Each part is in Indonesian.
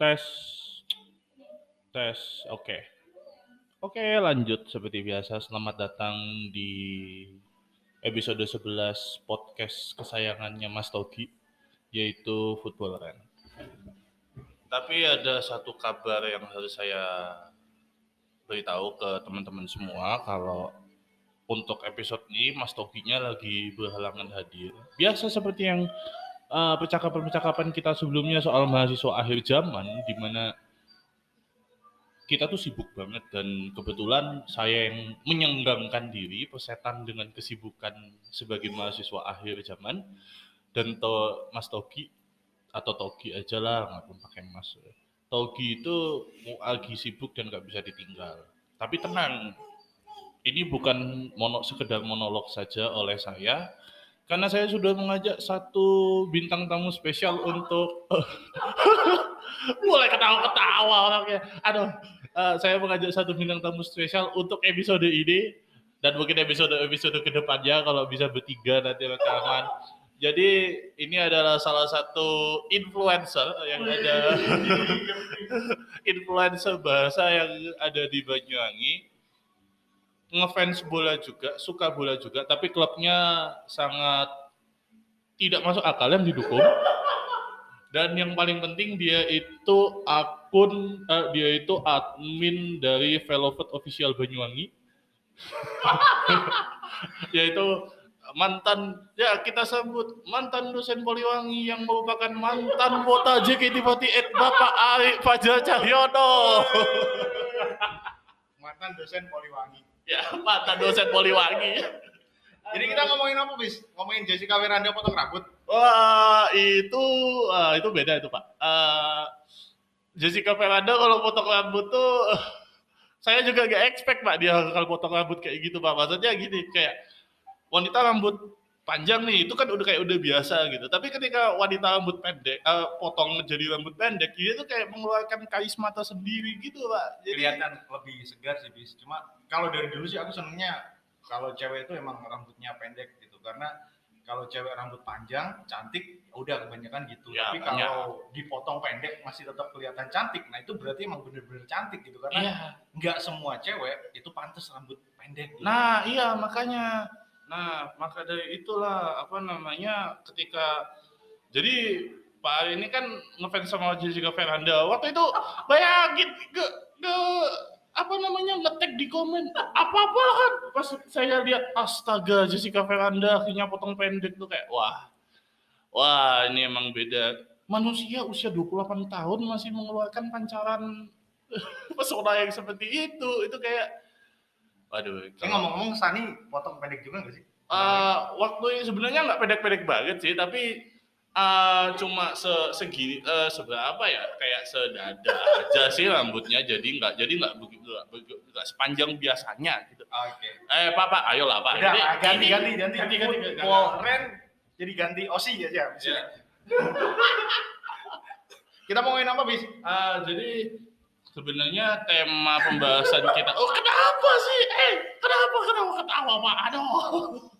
Tes. Tes. Oke. Oke, lanjut seperti biasa. Selamat datang di episode 11 podcast kesayangannya Mas Togi yaitu Football Ren. Tapi ada satu kabar yang harus saya beritahu ke teman-teman semua kalau untuk episode ini Mas Toginya lagi berhalangan hadir. Biasa seperti yang uh, percakapan-percakapan kita sebelumnya soal mahasiswa akhir zaman di mana kita tuh sibuk banget dan kebetulan saya yang menyenggangkan diri persetan dengan kesibukan sebagai mahasiswa akhir zaman. Dan to Mas Togi atau Togi aja lah nggak pun pakai Mas. Togi itu lagi sibuk dan nggak bisa ditinggal. Tapi tenang ini bukan mono sekedar monolog saja oleh saya karena saya sudah mengajak satu bintang tamu spesial untuk mulai ketawa-ketawa orangnya. Aduh, uh, saya mengajak satu bintang tamu spesial untuk episode ini dan mungkin episode-episode ke depannya kalau bisa bertiga nanti rekaman. Jadi ini adalah salah satu influencer yang ada influencer bahasa yang ada di Banyuwangi ngefans bola juga, suka bola juga, tapi klubnya sangat tidak masuk akal yang didukung. Dan yang paling penting dia itu akun uh, dia itu admin dari Velvet Official Banyuwangi. Yaitu mantan ya kita sebut mantan dosen Poliwangi yang merupakan mantan wota JKT48 Bapak Ari Fajar Cahyono. mantan dosen Poliwangi ya mantan dosen Poliwangi. Jadi kita ngomongin apa bis? Ngomongin Jessica Veranda potong rambut? Wah itu uh, itu beda itu pak. Uh, Jessica Veranda kalau potong rambut tuh uh, saya juga gak expect pak dia kalau potong rambut kayak gitu pak. Maksudnya gini kayak wanita rambut panjang nih itu kan udah kayak udah biasa gitu. Tapi ketika wanita rambut pendek uh, potong jadi rambut pendek dia tuh kayak mengeluarkan karisma tersendiri gitu pak. Jadi, kelihatan lebih segar sih bis. Cuma kalau dari dulu sih aku senengnya kalau cewek itu emang rambutnya pendek gitu. Karena kalau cewek rambut panjang cantik ya udah kebanyakan gitu. Ya, tapi kalau dipotong pendek masih tetap kelihatan cantik. Nah itu berarti emang bener-bener cantik gitu. Karena iya. nggak semua cewek itu pantas rambut pendek gitu. nah iya makanya Nah, maka dari itulah apa namanya ketika jadi Pak Ari ini kan ngefans sama Jessica Veranda. Waktu itu bayangin ke, ke apa namanya ngetek di komen apa apa kan. Pas saya lihat astaga Jessica Veranda akhirnya potong pendek tuh kayak wah wah ini emang beda. Manusia usia 28 tahun masih mengeluarkan pancaran pesona yang seperti itu. Itu kayak Waduh. Kalau... ngomong-ngomong Sani potong pendek juga nggak sih? Uh, waktu sebenarnya nggak pendek-pendek banget sih, tapi uh, cuma se segini uh, seberapa ya kayak sedada aja sih rambutnya jadi nggak jadi nggak begitu nggak sepanjang biasanya gitu. Oke. Okay. Eh pak pak ayo lah pak. Udah, jadi, ganti, ganti ganti ganti ganti ganti. Ren jadi ganti Osi aja. Yeah. Kita mau ngomongin apa bis? Uh, jadi sebenarnya tema pembahasan kita oh kenapa sih? Eh kenapa kenapa ketawa pak? Aduh.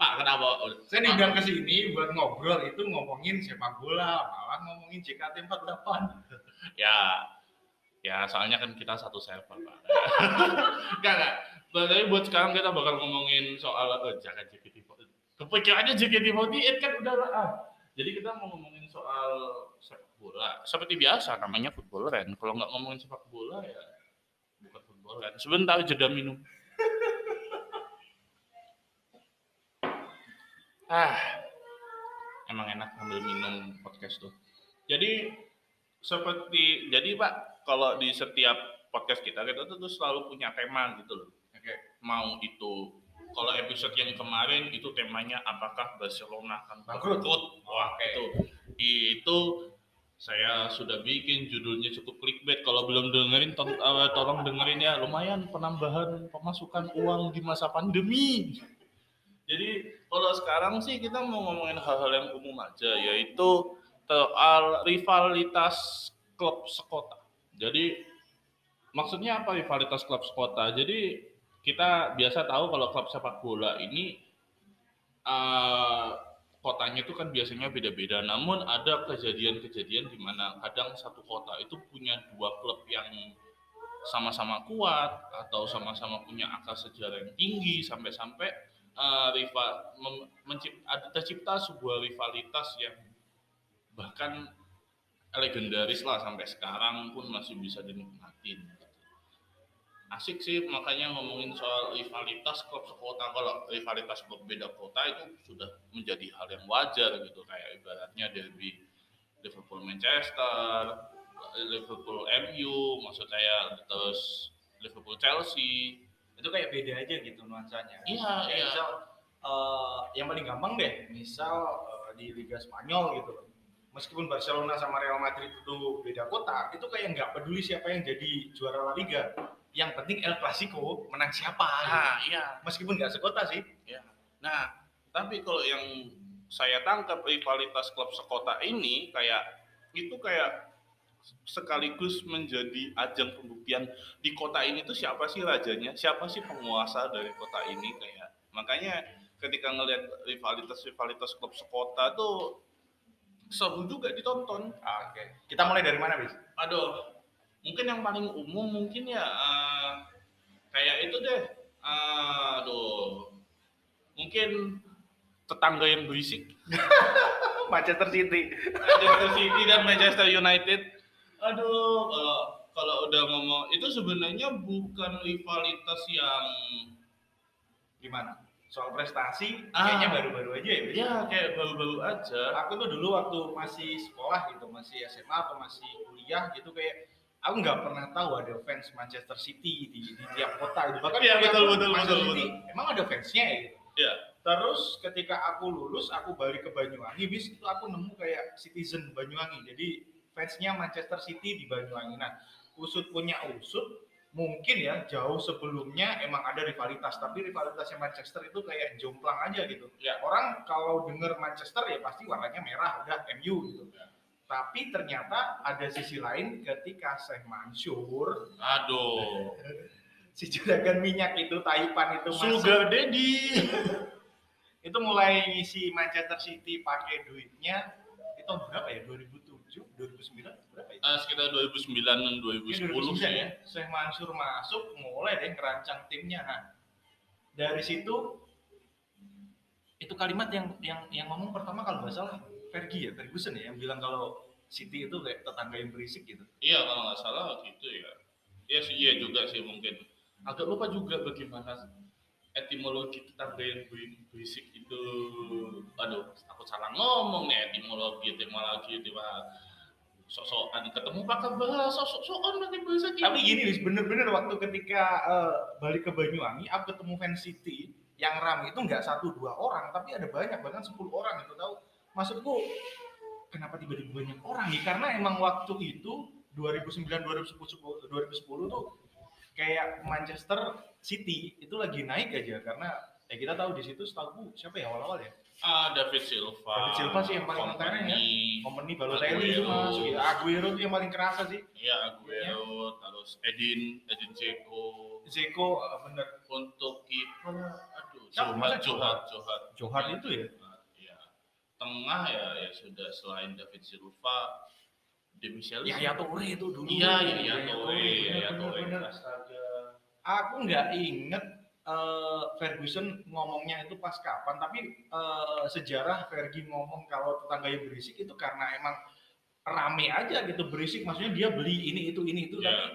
Pak kenapa? Saya diundang ke sini buat ngobrol itu ngomongin sepak bola malah ngomongin JKT48 ya ya soalnya kan kita satu server pak. Enggak enggak. Tapi buat sekarang kita bakal ngomongin soal oh, jangan JKT48 kepikirannya JKT48 kan udah ah jadi kita mau ngomongin soal bola. Seperti biasa namanya football ren. Kalau nggak ngomongin sepak bola ya bukan football ren. Sebentar jeda minum. Ah emang enak ambil minum podcast tuh. Jadi seperti jadi pak kalau di setiap podcast kita kita tuh, selalu punya tema gitu loh. Oke. mau itu kalau episode yang kemarin itu temanya apakah Barcelona akan bangkrut. wah itu itu saya sudah bikin judulnya cukup clickbait. Kalau belum dengerin, to uh, tolong dengerin ya. Lumayan penambahan pemasukan uang di masa pandemi. Jadi kalau sekarang sih kita mau ngomongin hal-hal yang umum aja, yaitu soal rivalitas klub sekota. Jadi maksudnya apa rivalitas klub sekota? Jadi kita biasa tahu kalau klub sepak bola ini uh, kotanya itu kan biasanya beda-beda. Namun ada kejadian-kejadian di mana kadang satu kota itu punya dua klub yang sama-sama kuat atau sama-sama punya akar sejarah yang tinggi sampai-sampai uh, rival ada tercipta sebuah rivalitas yang bahkan legendaris lah sampai sekarang pun masih bisa dinikmatin asik sih makanya ngomongin soal rivalitas klub sekota. Kalau rivalitas klub beda kota itu sudah menjadi hal yang wajar gitu. Kayak ibaratnya derby Liverpool Manchester Liverpool MU maksud saya terus Liverpool Chelsea. Itu kayak beda aja gitu nuansanya. Iya iya. misal uh, yang paling gampang deh misal uh, di Liga Spanyol gitu meskipun Barcelona sama Real Madrid itu beda kota itu kayak nggak peduli siapa yang jadi juara La Liga yang penting El Clasico menang siapa nah, gitu. iya meskipun nggak sekota sih ya. nah tapi kalau yang saya tangkap rivalitas klub sekota ini kayak itu kayak sekaligus menjadi ajang pembuktian di kota ini tuh siapa sih rajanya siapa sih penguasa dari kota ini kayak makanya ketika ngelihat rivalitas rivalitas klub sekota tuh seru juga ditonton oke okay. kita mulai dari mana bis aduh mungkin yang paling umum mungkin ya uh, kayak itu deh. Uh, aduh. Mungkin tetangga yang berisik. Manchester City. Manchester City dan Manchester United. Aduh kalau kalau udah ngomong itu sebenarnya bukan rivalitas yang gimana? Soal prestasi ah, kayaknya baru-baru aja ya Iya kayak baru-baru aja. Aku tuh dulu waktu masih sekolah gitu masih SMA atau masih kuliah gitu kayak aku nggak pernah tahu ada fans Manchester City di, di tiap kota gitu. Bahkan ya, betul, betul, betul, betul. Emang ada fansnya ya gitu. Ya. Terus ketika aku lulus, aku balik ke Banyuwangi, bis itu aku nemu kayak citizen Banyuwangi. Jadi fansnya Manchester City di Banyuwangi. Nah, usut punya usut, mungkin ya jauh sebelumnya emang ada rivalitas, tapi rivalitasnya Manchester itu kayak jomplang aja gitu. Ya. Orang kalau denger Manchester ya pasti warnanya merah, udah MU gitu. Ya tapi ternyata ada sisi lain ketika Syekh Mansur, aduh, si juragan minyak itu Taipan itu Sugar Daddy, itu mulai ngisi Manchester City pakai duitnya. Itu berapa ya? 2007 2009 berapa ya? Uh, sekitar 2009 dan 2010 ya, ya. Syekh Mansur masuk mulai deh ngerancang timnya. Nah dari situ itu kalimat yang yang yang ngomong pertama kalau nggak salah Fergie ya Ferguson ya yang bilang kalau City itu kayak tetangga yang berisik gitu. Iya kalau nggak salah gitu ya. Iya sih iya juga sih mungkin. Agak lupa juga bagaimana etimologi tetangga yang berisik itu. Aduh aku salah ngomong nih etimologi etimologi etimologi sok-sokan ketemu pakai bahasa sok-sokan pakai bahasa tapi gini nih bener-bener waktu ketika uh, balik ke Banyuwangi aku ketemu fans City yang ramai itu nggak satu dua orang tapi ada banyak bahkan 10 orang itu tahu maksudku kenapa tiba-tiba banyak orang ya karena emang waktu itu 2009 2010 2010 tuh kayak Manchester City itu lagi naik aja karena ya kita tahu di situ setahu siapa ya awal-awal ya Ah, David Silva. David Silva sih yang paling utama ya. Company Balotelli itu masuk ya. Aguero tuh yang paling kerasa sih. Iya, Aguero, ya. terus Edin, Edin Zeko. Zeko ah, bener. Untuk kiper, aduh, Johar, Johar, Johar. Johar itu ya tengah ya ya sudah selain David Silva Demichelis ya ya Toure itu dulu. Iya ya ya Toure ya ya Toure. aku nggak inget uh, Ferguson ngomongnya itu pas kapan tapi uh, sejarah Fergie ngomong kalau tetangga yang berisik itu karena emang rame aja gitu berisik. Maksudnya dia beli ini itu ini itu. Yeah. tapi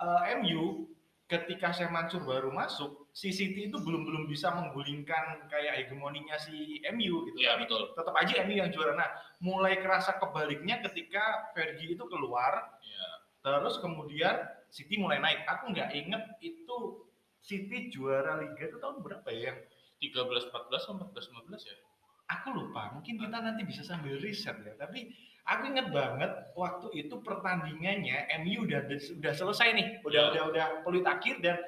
uh, eh, MU ketika saya Mansur baru masuk, si City itu belum belum bisa menggulingkan kayak hegemoninya si MU gitu. Ya, Tapi betul. tetap aja MU yang juara. Nah, mulai kerasa kebaliknya ketika Fergie itu keluar. Ya. Terus kemudian City mulai naik. Aku nggak inget itu City juara Liga itu tahun berapa ya? 13 14 atau 14 15 ya? Aku lupa. Mungkin kita nanti bisa sambil riset ya. Tapi aku inget banget waktu itu pertandingannya MU udah udah selesai nih, udah yeah. udah udah peluit akhir dan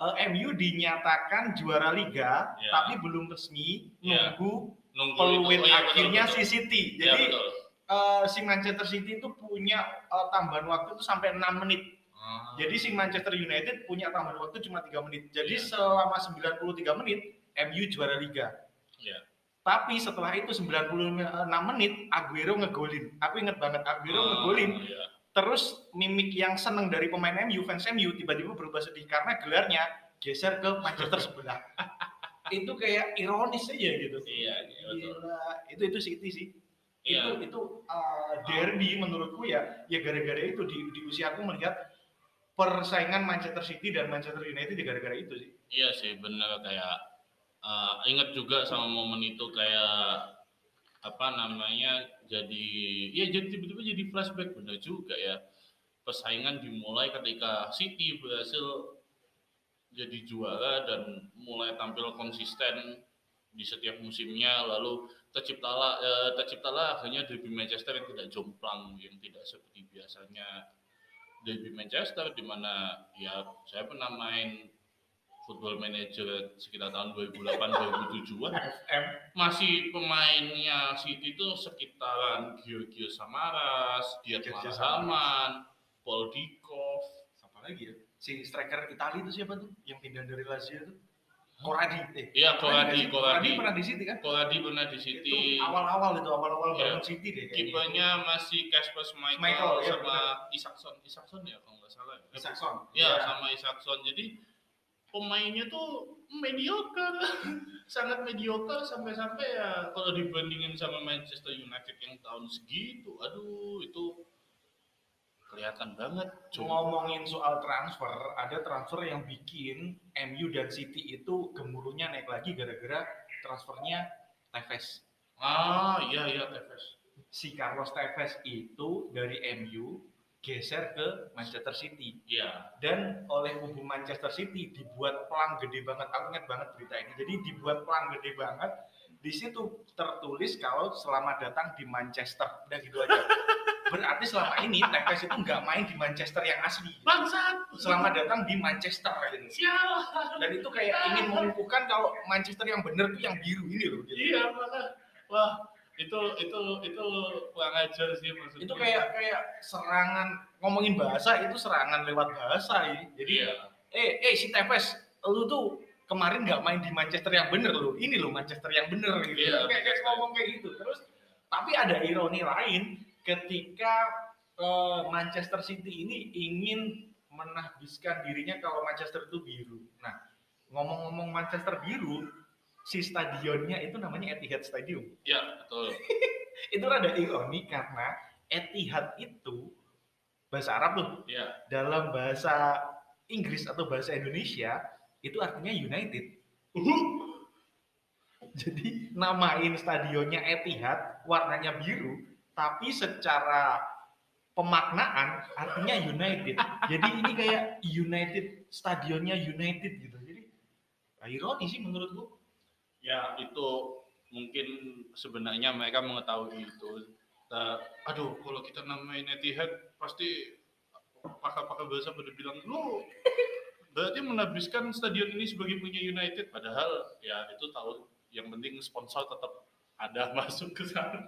uh, eh, MU dinyatakan juara liga, yeah. tapi belum resmi yeah. nunggu, nunggu peluit oh, iya, akhirnya betul, betul. si City. Iya, Jadi yeah, Uh, si Manchester City itu punya uh, tambahan waktu itu sampai 6 menit. Uh. Jadi si Manchester United punya tambahan waktu cuma tiga menit. Jadi yeah. selama 93 menit MU juara liga. Yeah Tapi setelah itu 96 menit Aguero ngegolin. Aku inget banget Aguero Ah, ngegolin. iya. Terus mimik yang seneng dari pemain MU, fans MU tiba-tiba berubah sedih karena gelarnya geser ke Manchester sebelah. itu kayak ironis aja gitu. Iya, iya, betul. Gila. Itu itu City sih. Iya. Itu itu uh, derby menurutku ya ya gara-gara itu di, di usia aku melihat persaingan Manchester City dan Manchester United ya gara-gara itu sih. Iya sih bener kayak eh, ingat juga sama momen itu kayak apa namanya jadi ya jadi tiba-tiba jadi flashback. Bener juga ya. Persaingan dimulai ketika City berhasil jadi juara dan mulai tampil konsisten di setiap musimnya. Lalu terciptalah eh, terciptalah akhirnya derby Manchester yang tidak jomplang yang tidak seperti biasanya derby Manchester di mana ya saya pernah main football manager sekitar tahun 2008-2007an FM masih pemainnya City itu sekitaran Giorgio Samaras, Diat Mahaman, Paul Dikov, siapa lagi ya? Si striker Italia itu siapa tuh? Yang pindah dari Lazio itu? Corradi. Eh, Iya, Corradi, Corradi Corradi. pernah di City kan? Corradi pernah di Itu City. awal-awal itu awal-awal Iya. bangun City deh. Kipernya masih Casper Schmeichel Schmeichel, iya, sama benar. Isakson. Isakson ya kalau nggak salah. ya? Isaacson. Iya, sama Isakson. Jadi pemainnya tuh mediocre, sangat mediocre sampai-sampai ya kalau dibandingin sama Manchester United yang tahun segitu, aduh itu kelihatan banget. Cuma ngomongin soal transfer, ada transfer yang bikin MU dan City itu gemuruhnya naik lagi gara-gara transfernya Tevez. ah iya iya Tevez. Si Carlos Tevez itu dari MU geser ke Manchester City Iya. dan oleh kubu Manchester City dibuat pelang gede banget. Aku ingat banget berita ini. Jadi dibuat pelang gede banget. Di situ tertulis kalau selamat datang di Manchester. Udah gitu aja. Berarti selama ini Tevez itu nggak main di Manchester yang asli. Bangsat. Selamat datang di Manchester gitu. Sial. Dan itu kayak ingin mengukuhkan kalau Manchester yang bener tuh yang biru ini loh. Gitu. Iya. Wah, itu itu itu kurang ajar sih maksudnya. Itu kayak kayak serangan ngomongin bahasa itu serangan lewat bahasa ya. Jadi iya. eh eh si Tevez, lu tuh kemarin nggak main di Manchester yang bener loh. Ini loh Manchester yang bener gitu. Iya, kayak, kayak ngomong kayak gitu. Terus tapi ada ironi lain ketika eh, Manchester City ini ingin menahbiskan dirinya kalau Manchester itu biru. Nah, ngomong-ngomong Manchester biru, si stadionnya itu namanya Etihad Stadium. Iya, betul. Itu rada ironi karena Etihad itu bahasa Arab tuh. Iya. Dalam bahasa Inggris atau bahasa Indonesia itu artinya United. Jadi namain stadionnya Etihad warnanya biru, tapi secara pemaknaan artinya United. Jadi ini kayak United stadionnya United gitu. Jadi ironi sih menurutku. Ya, itu mungkin sebenarnya mereka mengetahui itu. Ta- aduh, kalau kita namain Etihad pasti pakar-pakar bahasa pada bilang, lu berarti menabiskan stadion ini sebagai punya United. Padahal ya itu tahu yang penting sponsor tetap ada masuk ke sana.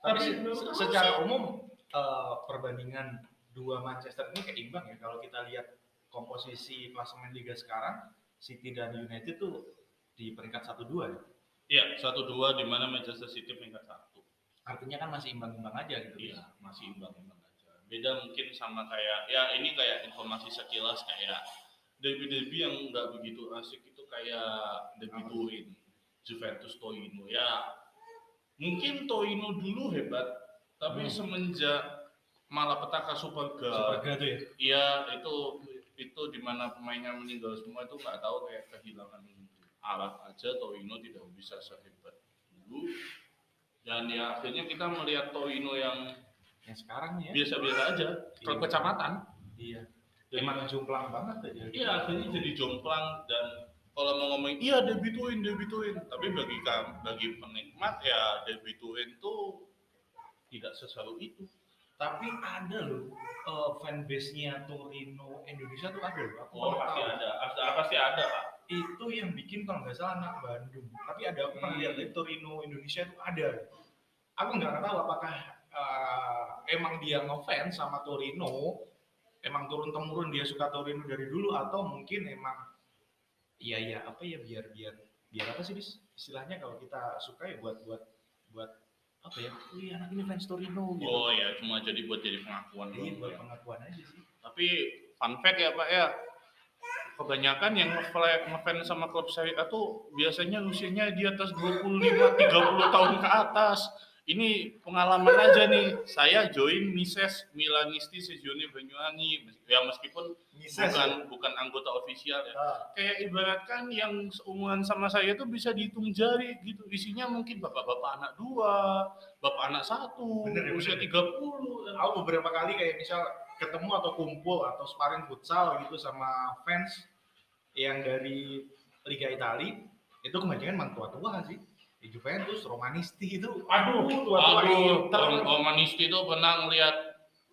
Tapi Tapi se- secara umum eh, perbandingan dua Manchester ini keimbang ya. Kalau kita lihat komposisi klasemen liga sekarang, City dan United tuh di peringkat satu dua ya. Iya, satu dua di mana Manchester City peringkat satu. Artinya kan masih imbang-imbang aja gitu. Iya, masih imbang-imbang aja. Beda mungkin sama kayak ya ini kayak informasi sekilas kayak derby-derby yang nggak begitu asik itu kayak derby? Turin, Juventus Torino ya. Mungkin Torino dulu hebat, tapi Hmm. semenjak malapetaka Superga, Superga tuh ya. iya itu itu di mana pemainnya meninggal semua itu nggak tahu kayak kehilangan arah aja Torino tidak bisa sehebat dulu. Dan ya akhirnya kita melihat Torino yang Yang sekarang ya. biasa-biasa aja ke Iya. kecamatan. Iya. Jadi, Emang jomplang banget aja. iya akhirnya jadi jomplang dan kalau mau ngomong iya debituin debituin tapi bagi kam bagi penikmat ya debituin tuh tidak seseru itu Tapi ada loh eh, fanbase-nya Torino Indonesia tuh ada loh. Aku oh pasti tahu. ada pasti ada pak itu yang bikin kalau nggak salah anak Bandung tapi ada aku pernah Hmm. lihat di Torino Indonesia itu ada aku nggak tahu apakah eh, emang dia ngefans sama Torino emang turun temurun dia suka Torino dari dulu atau mungkin emang iya iya apa ya biar biar biar apa sih bis istilahnya kalau kita suka ya buat buat buat apa ya wih anak ini fans Torino gitu Oh ya, cuma jadi buat jadi pengakuan Iya, doang. buat ya. pengakuan aja sih Tapi fun fact ya Pak ya, kebanyakan yang ngefans sama klub Serie A tuh biasanya usianya di atas 25 30 tahun ke atas. Ini pengalaman aja nih. Saya join Mises Milanisti Sezione Banyuwangi. Ya meskipun Mises bukan bukan anggota ofisial ya. Ah, Kayak ibaratkan yang seumuran sama saya tuh bisa dihitung jari gitu. Isinya mungkin bapak-bapak anak dua, bapak anak satu, Bener ya, usia bener. 30. aku beberapa kali kayak misal ketemu atau kumpul atau sparring futsal gitu sama fans yang dari Liga Italia itu kebanyakan memang tua-tua sih di Juventus, Romanisti itu Aduh, tua-tua aduh, Inter. Om Om Manisti itu pernah ngelihat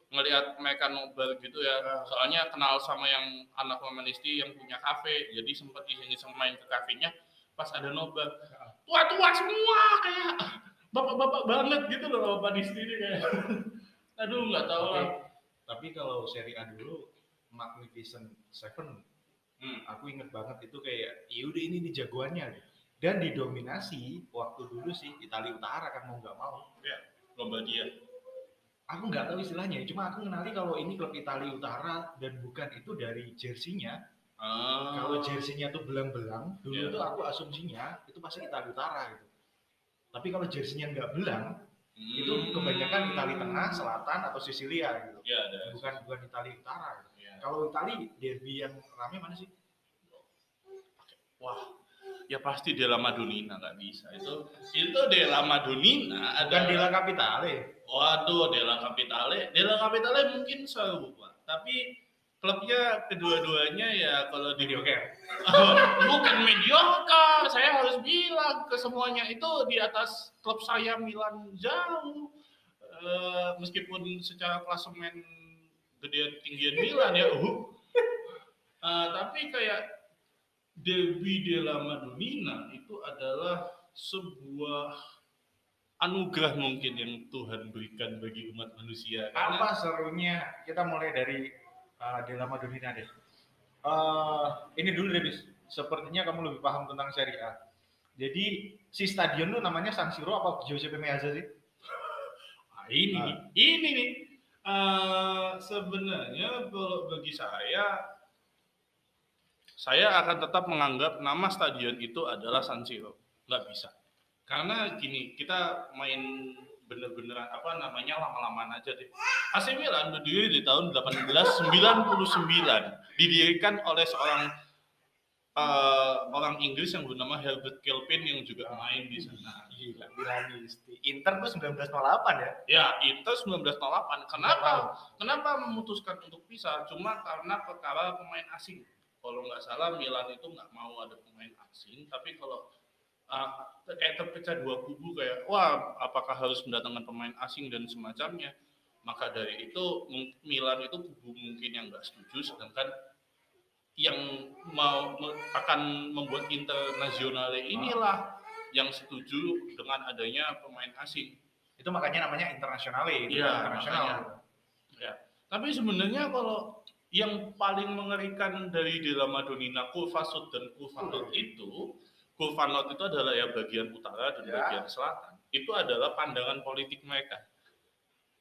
ngelihat mereka nobar gitu ya. Ah. Soalnya kenal sama yang anak Romanisti yang punya kafe, jadi sempat iseng-iseng main ke kafenya pas ada nobar. Ah. Tua-tua semua kayak bapak-bapak banget gitu loh Romanisti ini kayak. Aduh, nggak tahu Oke. lah. Tapi kalau Serie A dulu Magnificent Seven, Hmm. aku inget banget itu kayak ya udah ini nih jagoannya dan didominasi waktu dulu sih Italia Utara kan mau nggak mau. Lombardia. Aku nggak tahu istilahnya, cuma aku kenali kalau ini klub Italia Utara dan bukan itu dari jersinya. Ah. Kalau jersinya tuh belang-belang, dulu Iya. tuh aku asumsinya itu pasti Italia Utara gitu. Tapi kalau jersinya nggak belang, itu Hmm. kebanyakan Italia Tengah, Selatan atau Sisilia gitu. Ya ada. Bukan bukan Italia Utara. Gitu. Ya. Kalau Italia derby yang rame mana sih? Wah, ya pasti Della Madonnina nggak bisa. Itu itu Della Madonnina ada Della Capitale. Waduh, Della Capitale. Della Capitale mungkin seru, Pak. Tapi klubnya kedua-duanya ya kalau di Mediocre. bukan mediocre. Saya harus bilang ke semuanya itu di atas klub saya Milan jauh. Eh, meskipun secara klasemen gedean tinggian Milan ya. Uh. Eh, tapi kayak Derby della Madonnina itu adalah sebuah anugerah mungkin yang Tuhan berikan bagi umat manusia. Karena- Apa serunya? Kita mulai dari uh, Della Madonnina deh. Eh, ini dulu deh, Bis. Sepertinya kamu lebih paham tentang Serie A. Jadi si stadion tuh namanya San Siro apa Giuseppe Meazza sih? Nah, ini nih, ini nih. Eh, sebenarnya kalau bagi saya, saya akan tetap menganggap nama stadion itu adalah San Siro. Nggak bisa. Karena gini, kita main bener-bener apa namanya lama-lamaan aja deh. AC Milan berdiri di tahun 1899, didirikan oleh seorang eh, orang Inggris yang bernama Herbert Kelvin yang juga main di sana. Gila, Milanisti. Inter tuh 1908 ya? Ya, itu 1908. Kenapa? Kenapa memutuskan untuk pisah? Cuma karena perkara pemain asing. Kalau nggak salah Milan itu nggak mau ada pemain asing, tapi kalau uh, kayak terpecah dua kubu kayak, wah apakah harus mendatangkan pemain asing dan semacamnya. Maka dari itu Milan itu kubu mungkin yang nggak setuju, sedangkan yang mau akan membuat internasional inilah yang setuju dengan adanya pemain asing. Itu makanya namanya internasionale. itu Iya, internasional. makanya. Tapi sebenarnya kalau yang paling mengerikan dari Della Madonnina, Curva Sud dan Nord itu, Curva Nord itu adalah ya bagian utara dan Ya. bagian selatan. Itu adalah pandangan politik mereka.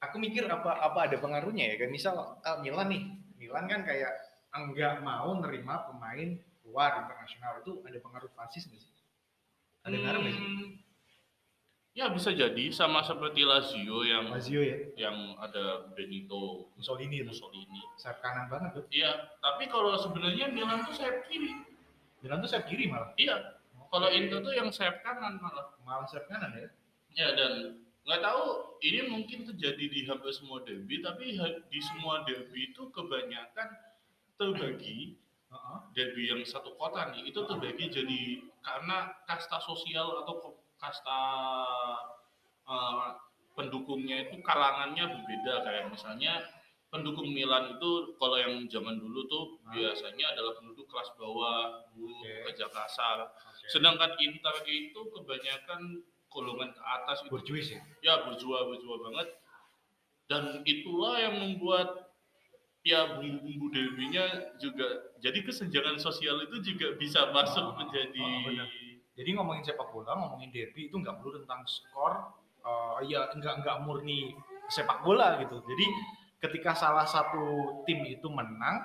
Aku mikir apa apa ada pengaruhnya ya kan misal ah, Milan nih, Milan kan kayak enggak mau nerima pemain luar internasional itu ada pengaruh fasis nggak sih? Ada pengaruh nggak sih? Hmm, Ya bisa jadi sama seperti Lazio yang Lazio ya, yang ada Benito Mussolini Mussolini. sayap kanan banget tuh. Iya, tapi kalau sebenarnya Milan tuh sayap kiri. Milan tuh sayap kiri malah, Iya, kalau Inter tuh yang sayap kanan malah. malah sayap kanan ya. Ya dan nggak tahu ini mungkin terjadi di hampir semua derby, tapi di semua derby itu kebanyakan terbagi derby yang satu kota nih itu terbagi jadi karena kasta sosial atau kasta eh, pendukungnya itu kalangannya berbeda kayak misalnya pendukung Milan itu kalau yang zaman dulu tuh Ah. biasanya adalah penduduk kelas bawah, buruh, Oke. pekerja kasar. Sedangkan Inter itu kebanyakan golongan ke atas itu Borjuis ya. ya berjual berjual banget dan itulah yang membuat ya bumbu-bumbu derbynya juga jadi kesenjangan sosial itu juga bisa masuk Oh, menjadi oh, benar. Jadi ngomongin sepak bola, ngomongin derby itu nggak perlu tentang skor, uh, ya nggak nggak murni sepak bola gitu. Jadi ketika salah satu tim itu menang,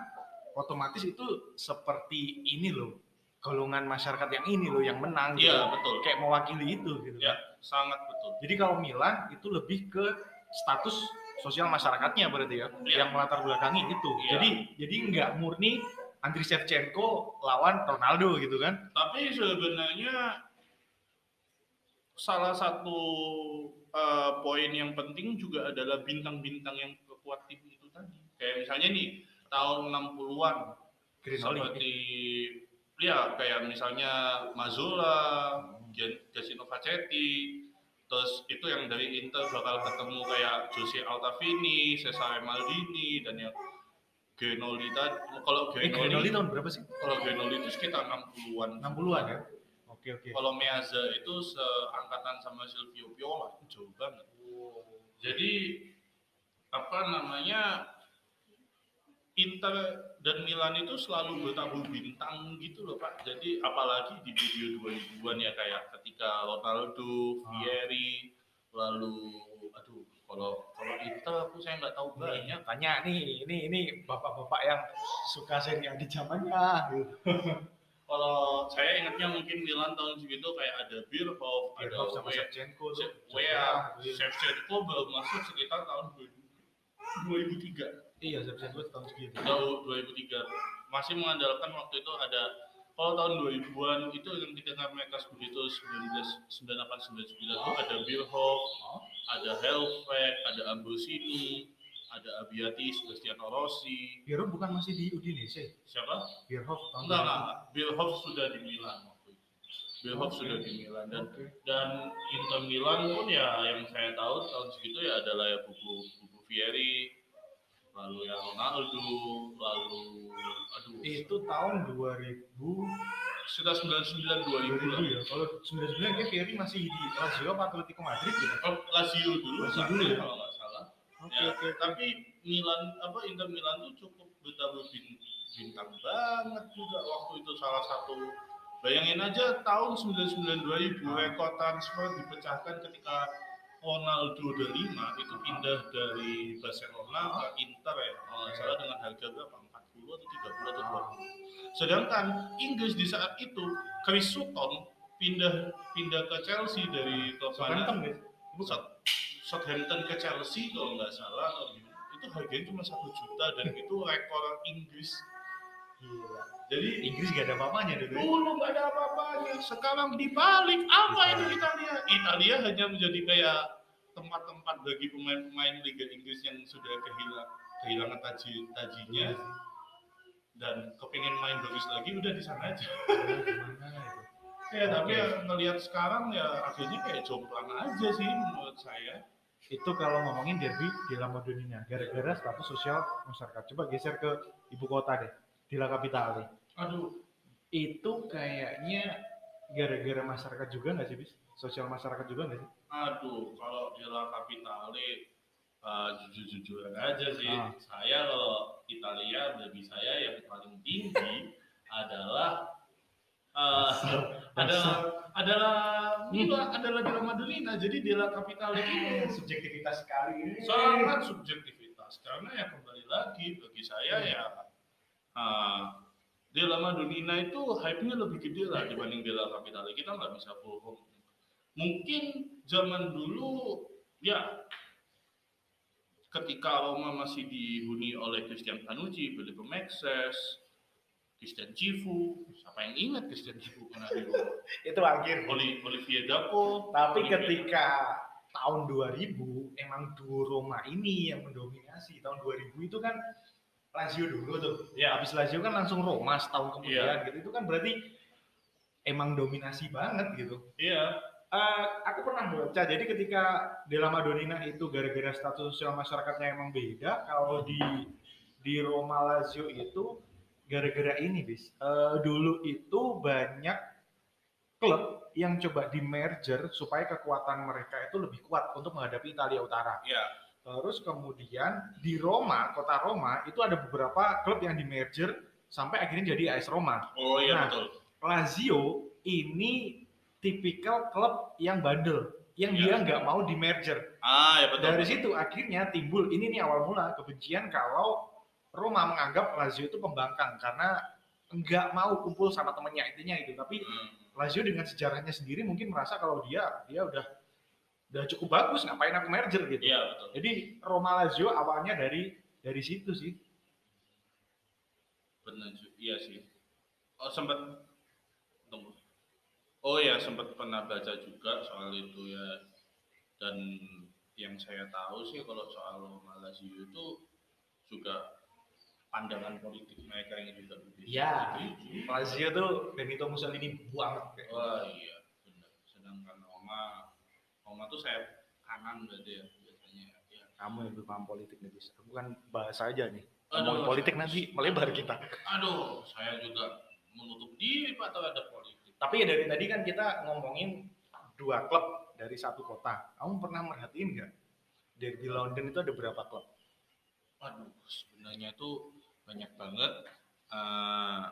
otomatis itu seperti ini loh golongan masyarakat yang ini loh yang menang gitu. Iya, betul. Kayak mewakili itu gitu. Ya, sangat betul. Jadi kalau Milan itu lebih ke status sosial masyarakatnya berarti ya, ya. yang melatar belakangi itu. Ya. Jadi jadi nggak murni Andriy Shevchenko lawan Ronaldo gitu kan. Tapi sebenarnya salah satu uh, poin yang penting juga adalah bintang-bintang yang kekuat tim itu tadi. Kayak misalnya nih tahun 60-an seperti ya kayak misalnya Mazzola, Giacchino Facchetti, terus itu yang dari Inter bakal ketemu kayak Jose Altavini, Cesare Maldini dan yang Genoli tadi kalau Genoli, eh, Genoli tahun berapa sih? Kalau Genoli itu sekitar 60-an. 60-an ya? Oke oke. Kalau Meazza itu seangkatan sama Silvio Piola, jauh banget. Oh. Jadi apa namanya Inter dan Milan itu selalu bertabuh bintang gitu loh Pak. Jadi apalagi di video 2000-an ya kayak ketika Ronaldo, ah. Vieri, lalu aduh kalau kalau Inter aku saya nggak tahu banyak. Tanya nih, ini ini bapak-bapak yang suka seri yang di zamannya. Kalau saya ingatnya mungkin Milan tahun segitu kayak ada Birhoff, ada sama Shevchenko, Wea, Shevchenko baru masuk sekitar tahun 2003 Iya, saya buat tahun segitu. Tahun 2003. Masih mengandalkan waktu itu ada kalau tahun 2000-an itu yang ketika mereka begitu 1998 99 itu ada Birhoff, oh. ada Helfek, ada Ambrosini, ada Abiati, Sebastiano Rossi. Birhoff bukan masih di Udinese? Siapa? Birhoff tahun Enggak, enggak. Birhoff sudah di Milan waktu itu. Birhoff okay. sudah di Milan dan okay. dan Inter Milan pun ya yang saya tahu tahun segitu ya adalah ya buku buku Fieri, lalu ya Ronaldo lalu aduh. Itu tahun 2000 sudah 99 2000, 2000 ya? Kalau 99 kan Fieri masih di Lazio apa Atletico Madrid gitu? Oh, Lazio dulu Lazio dulu ya? kalau nggak salah. Okay, ya, okay, tapi Milan apa Inter Milan tuh cukup betapa bintang banget juga waktu itu salah satu. Bayangin aja tahun 99 2000 ah. rekor transfer dipecahkan ketika Ronaldo udah lima itu pindah dari Barcelona ke Inter ya kalau nggak salah dengan harga berapa? 40 atau 30 atau 20 sedangkan Inggris di saat itu Chris Sutton pindah pindah ke Chelsea dari klub Southampton bukan Southampton ke Chelsea kalau nggak salah atau itu harganya cuma satu juta dan itu rekor Inggris Gila. Jadi Inggris gak ada apa-apanya dulu. Dulu gak ada apa-apanya. Sekarang dibalik apa itu Italia? Italia hanya menjadi kayak tempat-tempat bagi pemain-pemain Liga Inggris yang sudah kehilang kehilangan taji tajinya iya dan kepingin main bagus lagi udah di sana aja. ya tapi ya ngelihat sekarang ya akhirnya kayak jomplang aja sih menurut saya. Itu kalau ngomongin derby di Madonnina gara-gara status sosial masyarakat. Coba geser ke ibu kota deh di La Capitale. Aduh, itu kayaknya gara-gara masyarakat juga nggak sih, bis? Sosial masyarakat juga nggak sih? Aduh, kalau di La Capitale uh, jujur-jujuran aja sih. Ah. Saya kalau Italia bagi saya yang paling tinggi adalah uh, adalah adalah Mila hmm. adalah di La Madonnina. Jadi di La Capitale ini subjektivitas sekali ini. Sangat subjektivitas karena ya kembali lagi bagi saya hmm. ya uh, di La Madonnina itu hype-nya lebih gede lah dibanding di La Capitale. Kita nggak bisa bohong. Mungkin zaman dulu ya ketika Roma masih dihuni oleh Christian Panucci, Filippo Maxes, Christian Cifu, siapa yang ingat Christian Cifu pernah di Roma? itu akhir. Oli, Olivier Dapo. Tapi Olivier ketika tahun 2000 emang duo Roma ini yang mendominasi. Tahun 2000 itu kan Lazio dulu tuh. Ya. Habis Lazio kan langsung Roma setahun kemudian ya. gitu. Itu kan berarti emang dominasi banget gitu. Iya. Uh, aku pernah baca jadi ketika di La Madonnina itu gara-gara status sosial masyarakatnya emang beda kalau di di Roma Lazio itu gara-gara ini bis uh, dulu itu banyak klub yang coba di merger supaya kekuatan mereka itu lebih kuat untuk menghadapi Italia Utara. Iya. Terus kemudian di Roma, kota Roma itu ada beberapa klub yang di merger sampai akhirnya jadi AS Roma. Oh iya nah, betul. Lazio ini tipikal klub yang bandel, yang Iya. dia nggak mau di merger. Ah, ya betul. Dari situ akhirnya timbul ini nih awal mula kebencian kalau Roma menganggap Lazio itu pembangkang karena nggak mau kumpul sama temennya intinya itu. Tapi Hmm. Lazio dengan sejarahnya sendiri mungkin merasa kalau dia dia udah udah cukup bagus ngapain aku merger gitu. Iya, betul. Jadi Roma Lazio awalnya dari dari situ sih. Benar juga. Iya sih. Oh, sempat tunggu. Oh ya, sempat pernah baca juga soal itu ya. Dan yang saya tahu sih kalau soal Malaysia itu juga pandangan politik mereka yang juga berbeda. Iya. Lazio tuh Benito Mussolini banget kayak. Wah iya, benar. Sedangkan Roma, Roma tuh saya kanan berarti ya biasanya. Ya. Kamu yang lebih paham politik nih, Bis. Aku kan bahasa aja nih. Aduh, politik nanti melebar kita. Aduh, saya juga menutup diri Pak terhadap politik. Tapi ya dari tadi kan kita ngomongin dua klub dari satu kota. Kamu pernah merhatiin nggak? Derby London itu ada berapa klub? Waduh, sebenarnya itu banyak banget. Eh,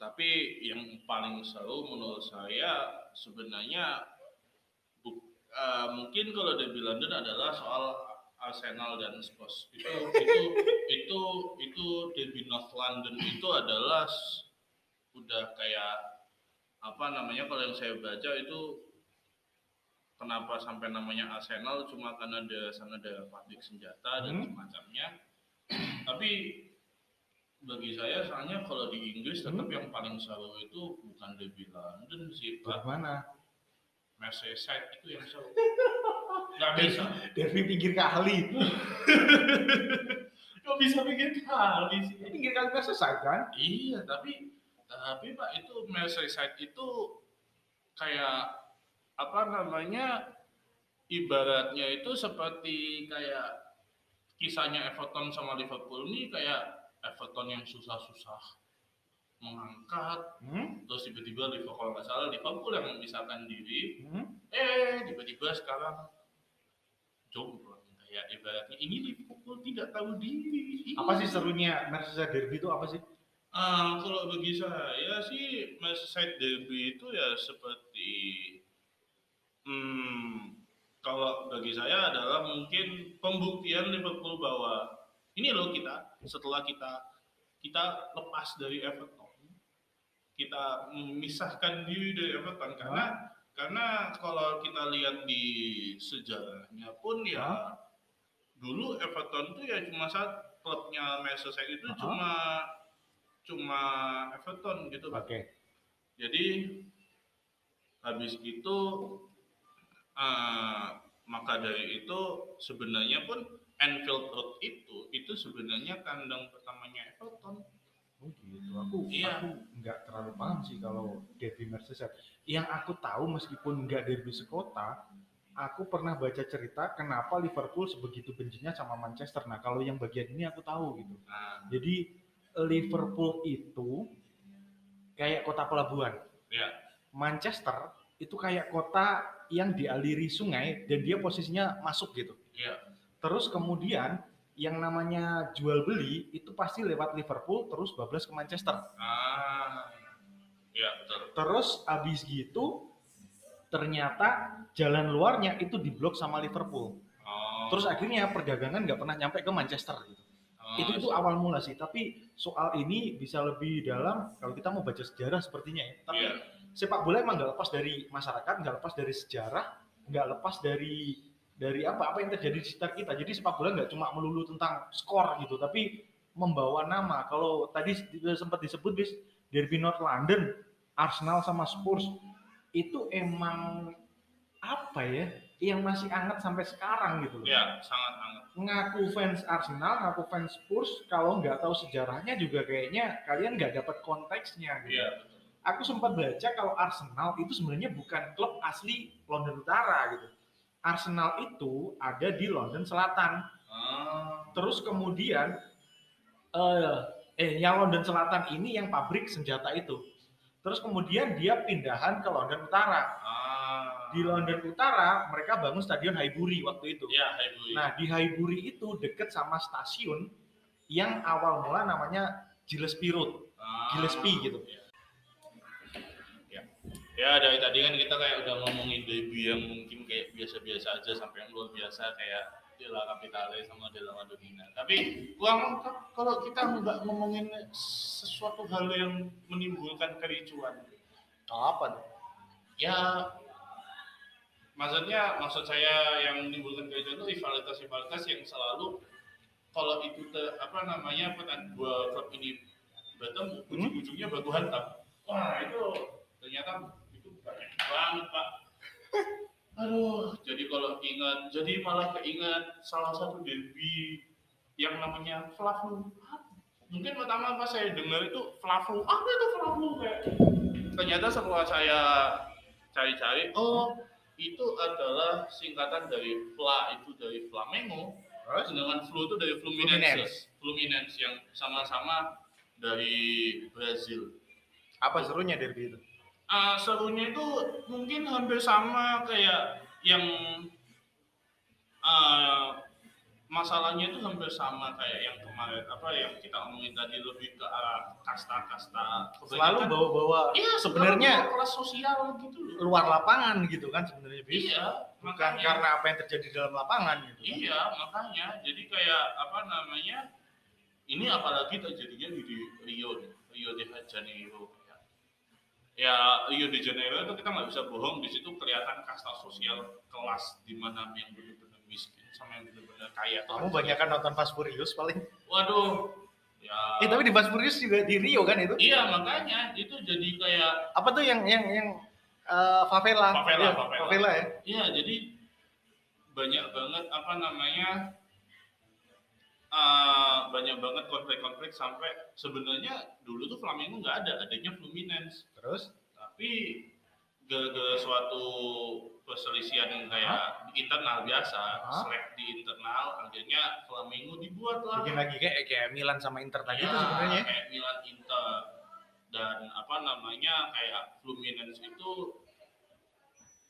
tapi yang paling seru menurut saya sebenarnya eh, mungkin kalau Derby London adalah soal Arsenal dan Spurs. Itu itu itu itu Derby North London itu adalah udah kayak apa namanya kalau yang saya baca itu kenapa sampai namanya Arsenal cuma karena ada sana ada pabrik senjata dan Hmm. semacamnya. Tapi bagi saya soalnya kalau di Inggris tetap Hmm. yang paling seru itu bukan Derby London sih, Pak. Mana? Merseyside itu yang seru. Gak bisa. Derby pinggir kali. Gak bisa bikin kali sih. pinggir kali selesai kan? Iya, tapi tapi Pak itu Merseyside itu kayak apa namanya ibaratnya itu seperti kayak kisahnya Everton sama Liverpool nih kayak Everton yang susah-susah mengangkat Hmm? terus tiba-tiba Liverpool kalau nggak salah Liverpool yang memisahkan diri Hmm? eh tiba-tiba sekarang jomplang kayak ibaratnya ini Liverpool tidak tahu diri Apa sih serunya Merseyside Derby itu apa sih? Ah, kalau bagi saya sih Merseyside Derby itu ya seperti hmm, kalau bagi saya adalah mungkin pembuktian Liverpool bahwa ini loh kita setelah kita kita lepas dari Everton kita memisahkan diri dari Everton karena karena kalau kita lihat di sejarahnya pun ya dulu Everton tuh ya cuma saat klubnya Manchester itu Aha. cuma cuma Everton gitu. Oke. Jadi habis itu eh, maka dari itu sebenarnya pun Anfield Road itu itu sebenarnya kandang pertamanya Everton. Oh gitu. Aku Iya. aku nggak terlalu paham sih kalau Derby Merseyside. Yang aku tahu meskipun nggak Derby sekota, aku pernah baca cerita kenapa Liverpool sebegitu bencinya sama Manchester. Nah kalau yang bagian ini aku tahu gitu. Nah, Jadi Liverpool itu kayak kota pelabuhan. ya. Manchester itu kayak kota yang dialiri sungai dan dia posisinya masuk gitu. Iya. Terus kemudian yang namanya jual beli itu pasti lewat Liverpool terus bablas ke Manchester. Ah. Ya, betul. Terus abis gitu ternyata jalan luarnya itu diblok sama Liverpool. Oh. Terus akhirnya perdagangan nggak pernah nyampe ke Manchester gitu. Oh, itu itu awal mula sih. Tapi soal ini bisa lebih dalam kalau kita mau baca sejarah sepertinya ya. Tapi Iya. sepak bola emang nggak lepas dari masyarakat, nggak lepas dari sejarah, nggak lepas dari dari apa apa yang terjadi di sekitar kita. Jadi sepak bola nggak cuma melulu tentang skor gitu, tapi membawa nama. Kalau tadi sempat disebut bis Derby North London, Arsenal sama Spurs itu emang apa ya yang masih hangat sampai sekarang gitu loh. Ya, sangat hangat. Ngaku fans Arsenal, ngaku fans Spurs, kalau nggak tahu sejarahnya juga kayaknya kalian nggak dapat konteksnya gitu Iya, betul. aku sempat baca kalau Arsenal itu sebenarnya bukan klub asli London Utara gitu. Arsenal itu ada di London Selatan. Ah. Terus kemudian eh, eh yang London Selatan ini yang pabrik senjata itu. Terus kemudian dia pindahan ke London Utara. Ah. Di London Utara mereka bangun stadion Highbury waktu itu. Ya, Highbury. Nah di Highbury itu deket sama stasiun yang awal mula namanya Gillespie Road. Ah. Gillespie gitu. Ya. Ya. ya dari tadi kan kita kayak udah ngomongin debut yang mungkin kayak biasa-biasa aja sampai yang luar biasa kayak Dela Kapitalis sama Dela Madonina tapi uang kalau kita nggak ngomongin sesuatu hal yang menimbulkan kericuan. Apa ya maksudnya maksud saya yang menimbulkan kericuan itu rivalitas rivalitas yang selalu kalau itu te, apa namanya petan dua klub ini bertemu Hmm? ujung-ujungnya baku hantam. Wah itu ternyata itu banyak banget pak aduh. Jadi kalau ingat jadi malah keingat salah satu derby yang namanya Flavu mungkin pertama pas saya dengar itu Flavu apa itu Flavu kayak? Ternyata setelah saya cari-cari oh itu adalah singkatan dari Fla itu dari Flamengo. Terus? sedangkan Flu itu dari Fluminense. Fluminense yang sama-sama dari Brazil. Apa serunya derby itu? Ah, serunya itu mungkin hampir sama kayak yang ah, masalahnya itu hampir sama kayak yang kemarin apa yang kita omongin tadi lebih ke arah kasta-kasta Selalu bawa-bawa iya sebenarnya kelas sosial gitu loh luar lapangan gitu kan sebenarnya bis. iya Bukan makanya karena apa yang terjadi di dalam lapangan gitu. kan. iya makanya jadi kayak apa namanya ini apalagi terjadinya di, di Rio Rio de Janeiro ya. ya Rio de Janeiro itu kita nggak bisa bohong di situ kelihatan kasta sosial kelas di mana yang benar-benar miskin sama yang benar-benar kaya Kamu banyak kan nonton Fast Furious paling. waduh ya Eh tapi di Fast Furious juga di Rio kan itu? iya makanya itu jadi kayak Apa tuh yang yang yang eh, favela? Favela, Iya, favela. favela ya. Iya, jadi banyak banget apa namanya eh, banyak banget konflik-konflik sampai sebenarnya dulu tuh Flamengo nggak ada, adanya Fluminense. Terus Tapi gara-gara suatu perselisihan yang kayak di internal biasa, selek di internal, akhirnya Flamengo dibuat lah. bikin lagi kayak kayak Milan sama Inter tadi Ya, itu sebenarnya. kayak Milan Inter dan apa namanya kayak Fluminense itu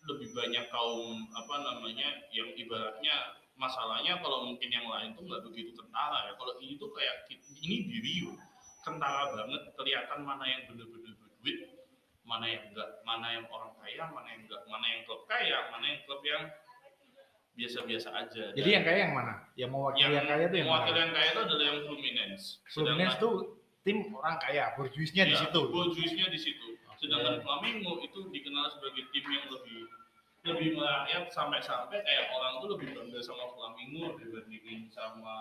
lebih banyak kaum apa namanya yang ibaratnya masalahnya kalau mungkin yang lain tuh nggak begitu kentara ya kalau ini tuh kayak ini di Rio kentara banget kelihatan mana yang bener-bener berduit mana yang enggak mana yang orang kaya mana yang enggak mana yang klub kaya mana yang klub yang biasa-biasa aja Jadi yang kaya yang mana? Yang mewakili yang, kaya tuh yang mewakili mana? yang kaya itu adalah yang Fluminense Fluminense tuh tim orang kaya, borjuisnya di Iya, situ. Borjuisnya di situ. Sedangkan Flamengo itu dikenal sebagai tim yang lebih lebih merakyat sampai-sampai kayak orang tuh lebih bangga sama Flamengo dibandingin sama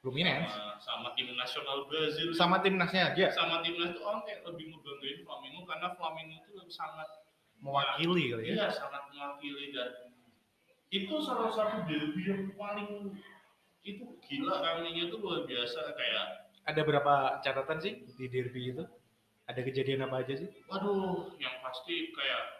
Fluminense sama, sama tim nasional Brazil sama timnasnya aja sama timnas itu orang kayak lebih ngebanggain Flamengo karena Flamengo itu lebih sangat mewakili kali ya. iya sangat mewakili dan itu salah satu derby yang paling itu gila kalinya itu luar biasa kayak Ada berapa catatan sih di derby itu? Ada kejadian apa aja sih? Waduh, yang pasti kayak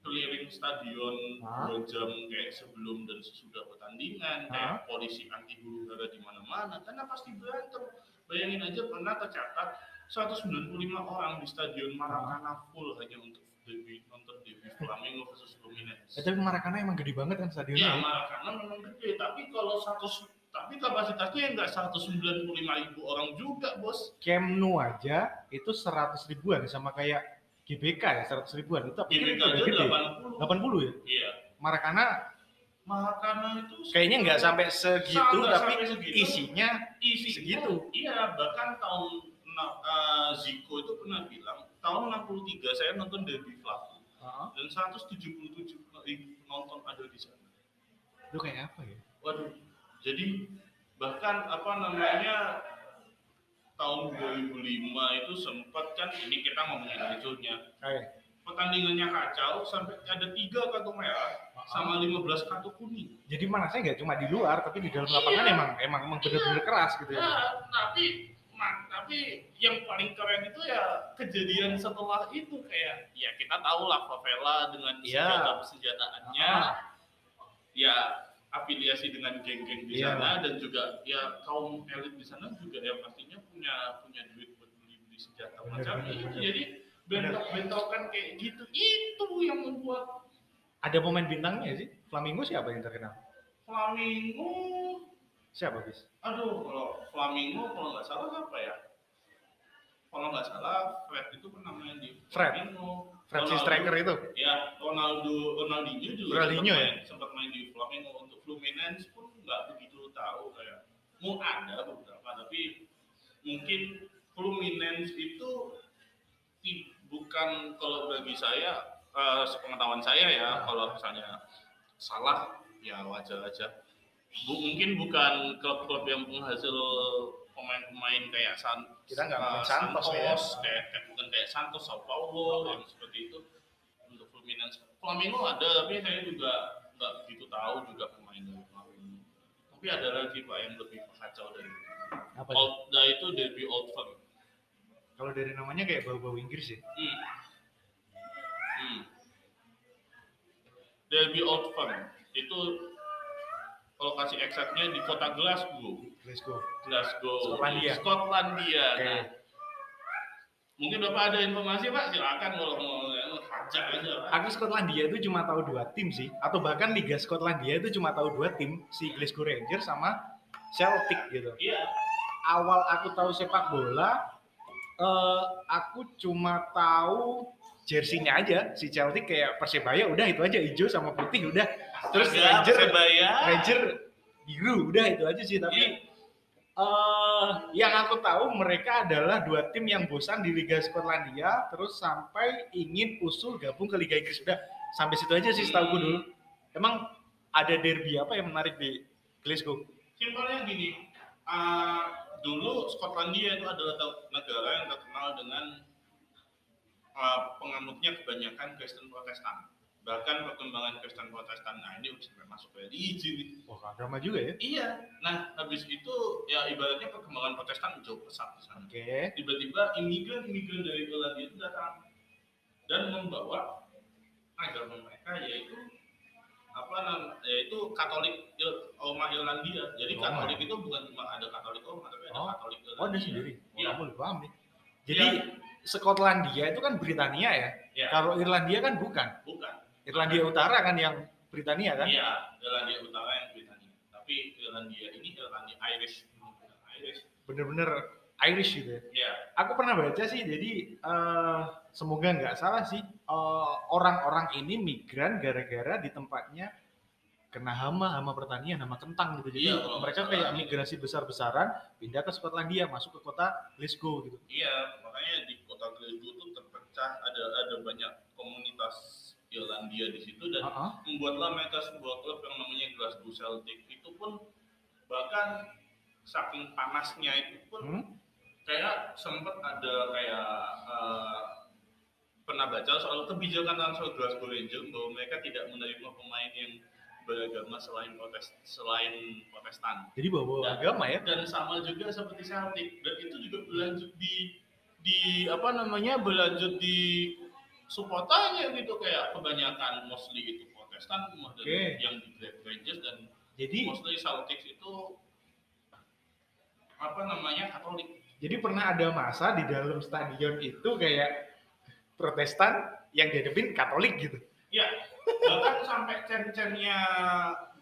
keliling stadion dua jam kayak sebelum dan sesudah pertandingan, kayak polisi anti huru hara di mana-mana, karena pasti berantem. Bayangin aja pernah tercatat 195 orang di stadion Maracana full hanya untuk derby nonton derby Flamengo versus Fluminense. Eh, tapi Maracana emang gede banget kan stadionnya. Iya, ya? Maracana memang gede, tapi kalau 100 tapi kapasitasnya nggak 195 ribu orang juga, bos. Camp Nou aja itu 100 ribuan sama kayak GBK ya 100 ribuan itu apa GBK itu gede. 80. 80 ya? Iya. Maracana Maracana itu kayaknya nggak sampai segitu tapi sampai segitu. isinya isi segitu. Iya, bahkan tahun eh, Zico itu pernah bilang tahun 63 saya nonton derby Flavu dan 177 ribu penonton ada di sana. itu kayak apa ya? Waduh, jadi bahkan apa namanya tahun 2005 itu sempat kan ini kita ngomongin hancurnya pertandingannya kacau sampai ada tiga kartu merah sama 15 kartu kuning. jadi mana saya nggak cuma di luar tapi di dalam lapangan Iya. emang emang emang bener-bener keras gitu ya. Ya, tapi ma- tapi yang paling keren itu ya kejadian setelah itu kayak ya kita tahu lah favela dengan Iya. senjata senjataannya Ah. ya afiliasi dengan geng-geng di Iya. sana dan juga ya kaum elit di sana juga ya pastinya punya punya duit buat beli beli senjata macam itu bener. jadi bentrok-bentrokan kayak gitu itu yang membuat Ada pemain bintangnya sih. Flamingo siapa yang terkenal? Flamingo Siapa bis? Aduh, kalau Flamingo kalau nggak salah apa ya? Kalau nggak salah, Fred itu pernah main di Fred? Flamingo. Francis Ronaldo- Striker itu. Ya, Ronaldo Ronaldinho juga Ronaldinho sempat ya? main, sempat main di Flamengo untuk Fluminense pun nggak begitu tahu kayak mau ada beberapa tapi mungkin Fluminense itu bukan kalau bagi saya eh, sepengetahuan saya ya kalau misalnya salah ya wajar aja Bu, mungkin bukan klub-klub yang penghasil pemain-pemain kayak San, Kita nggak eh, ngomongin Santos ya. kayak, kayak bukan kayak Santos Sao Paulo yang seperti itu untuk Fluminense Flamengo ada tapi saya juga nggak begitu tahu juga pemain dari Flamengo tapi ada lagi pak yang lebih kacau dari itu. Apa? Old, nah itu Derby Old Firm Kalau dari namanya kayak bau-bau Inggris ya. hmm. Hmm. Derby Old Firm itu lokasi eksaknya di kota Glasgow go. Glasgow Skotlandia. Skotlandia Oke. nah mungkin bapak ada informasi pak silakan kalau mau hajar aja pak Aku Skotlandia itu cuma tahu dua tim sih, atau bahkan Liga Skotlandia itu cuma tahu dua tim, si Glasgow Rangers sama Celtic gitu. iya Awal aku tahu sepak bola, eh, aku cuma tahu jersinya aja. Si Celtic kayak Persebaya udah itu aja hijau sama putih udah. Terus Astaga, Ranger, Persebaya Ranger biru udah itu aja sih. Tapi Iya. eh yang aku tahu mereka adalah dua tim yang bosan di Liga Skotlandia terus sampai ingin usul gabung ke Liga Inggris udah sampai situ aja sih setahu gue dulu. Emang ada derby apa yang menarik di Glasgow? Simpelnya gini uh, dulu Skotlandia itu adalah negara yang terkenal dengan uh, penganutnya kebanyakan Kristen Protestan bahkan perkembangan Kristen Protestan nah ini udah sampai masuk religi nih Wah, agama juga ya. iya nah habis itu ya ibaratnya perkembangan Protestan jauh pesat di sana Oke. tiba-tiba imigran-imigran dari Irlandia itu datang dan membawa agama mereka yaitu apa nam yaitu Katolik Il- Roma Irlandia. Jadi Roma. Katolik itu bukan cuma ada Katolik Roma tapi ada Oh. Katolik Irlandia. Oh, ada sendiri. Oh, Iya. kamu lebih paham nih. Jadi Skotlandia itu kan Britania ya. Iya. Kalau Irlandia kan bukan. Bukan. Irlandia Utara kan yang Britania kan? Iya, Irlandia Utara yang Britania. Tapi Irlandia ini Irlandia Irish. Irish. Bener-bener Irish gitu ya. Iya. Aku pernah baca sih, jadi eh, semoga nggak salah sih eh, orang-orang ini migran gara-gara di tempatnya kena hama, hama pertanian, hama kentang gitu. Jadi Iya, mereka kayak migrasi besar-besaran pindah ke Skotlandia, masuk ke kota Glasgow gitu. Iya, makanya di kota Glasgow itu terpecah ada ada banyak komunitas Irlandia di situ dan Heeh. membuatlah mereka sebuah klub yang namanya Glasgow Celtic itu pun bahkan saking panasnya itu pun Hmm? Kayak sempat ada kayak eh, pernah baca soal kebijakan transfer Glasgow Rangers bahwa mereka tidak menerima pemain yang beragama selain protes selain protestan Jadi bawa Dan- agama ya. dan sama juga seperti Celtic dan itu juga berlanjut di di apa namanya berlanjut di supporternya gitu kayak kebanyakan mostly itu Protestan Oke. yang di Black Rangers dan Jadi mostly Celtics itu apa namanya Katolik jadi pernah ada masa di dalam stadion itu kayak Protestan yang dihadapin Katolik gitu. ya bahkan sampai cen-cennya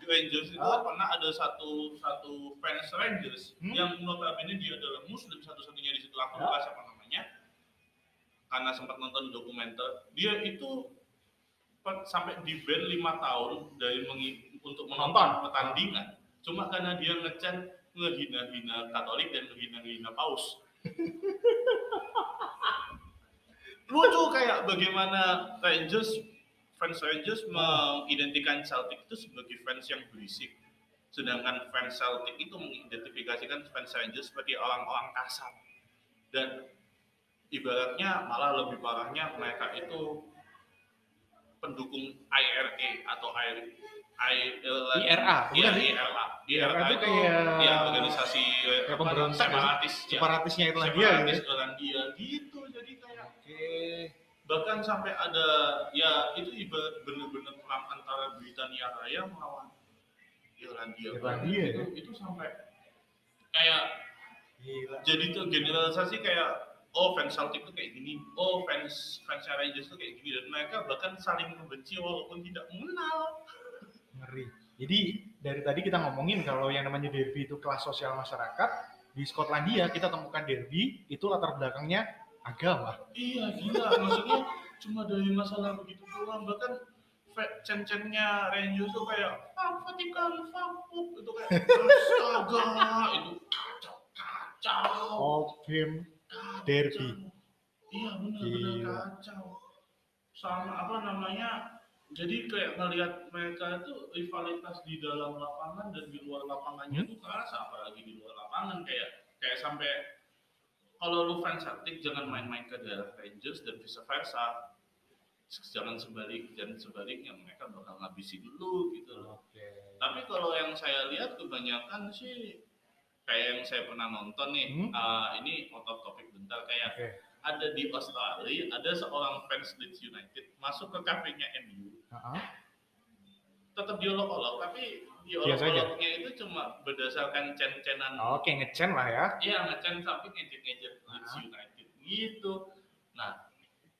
Rangers itu Ah. pernah ada satu satu fans Rangers Hmm? yang notabene dia adalah Muslim satu-satunya di situ aku lupa siapa namanya karena sempat nonton dokumenter dia itu sampai di ban lima tahun dari mengi- untuk menonton Nonton. pertandingan cuma karena dia ngecen ngehina-hina Katolik dan ngehina-hina Paus. Lucu kayak bagaimana Rangers fans Rangers mengidentikan Celtic itu sebagai fans yang berisik. Sedangkan fans Celtic itu mengidentifikasikan fans Rangers sebagai orang-orang kasar. Dan ibaratnya malah lebih parahnya mereka itu pendukung IRA atau IRA IRA, Iya? IRA. IRA IRA itu itu kayak- ya organisasi kayak pemberontak separatis ya. Separatisnya gitu. separatis ya. Irlandia gitu jadi kayak Oke. bahkan sampai ada ya itu ibarat bener-bener perang antara Britania Raya melawan Irlandia Irlandia, itu, ya? itu sampai kayak Gila. jadi tuh generalisasi kayak oh fans Celtic tuh kayak gini oh fans fans Rangers tuh kayak gini dan mereka bahkan saling membenci walaupun tidak mengenal Ngeri. Jadi dari tadi kita ngomongin kalau yang namanya derby itu kelas sosial masyarakat, di Skotlandia kita temukan derby itu latar belakangnya agama. iya gila. Maksudnya cuma dari masalah begitu doang. Bahkan cen-cennya Rangers tuh kayak fuck Vatican fuck itu kayak astaga. Itu kacau kacau. Oh game derby. Iya benar-benar kacau. Sama apa namanya jadi kayak ngelihat mereka itu rivalitas di dalam lapangan dan di luar lapangannya itu kerasa apalagi di luar lapangan kayak kayak sampai kalau lu fans Celtic jangan main-main ke daerah Rangers dan vice versa jangan sebalik dan sebaliknya mereka bakal ngabisin dulu gitu loh. Okay. Tapi kalau yang saya lihat kebanyakan sih kayak yang saya pernah nonton nih, hmm? uh, ini otot topik bentar kayak okay. ada di Australia ada seorang fans Leeds United masuk ke kafenya MU, uh -huh. tetap diolok-olok tapi diolok-oloknya itu cuma berdasarkan cen-cenan. Oke, okay, ngecen lah ya? Iya ngecen tapi ngejek-ngejek Leeds uh -huh. United gitu. Nah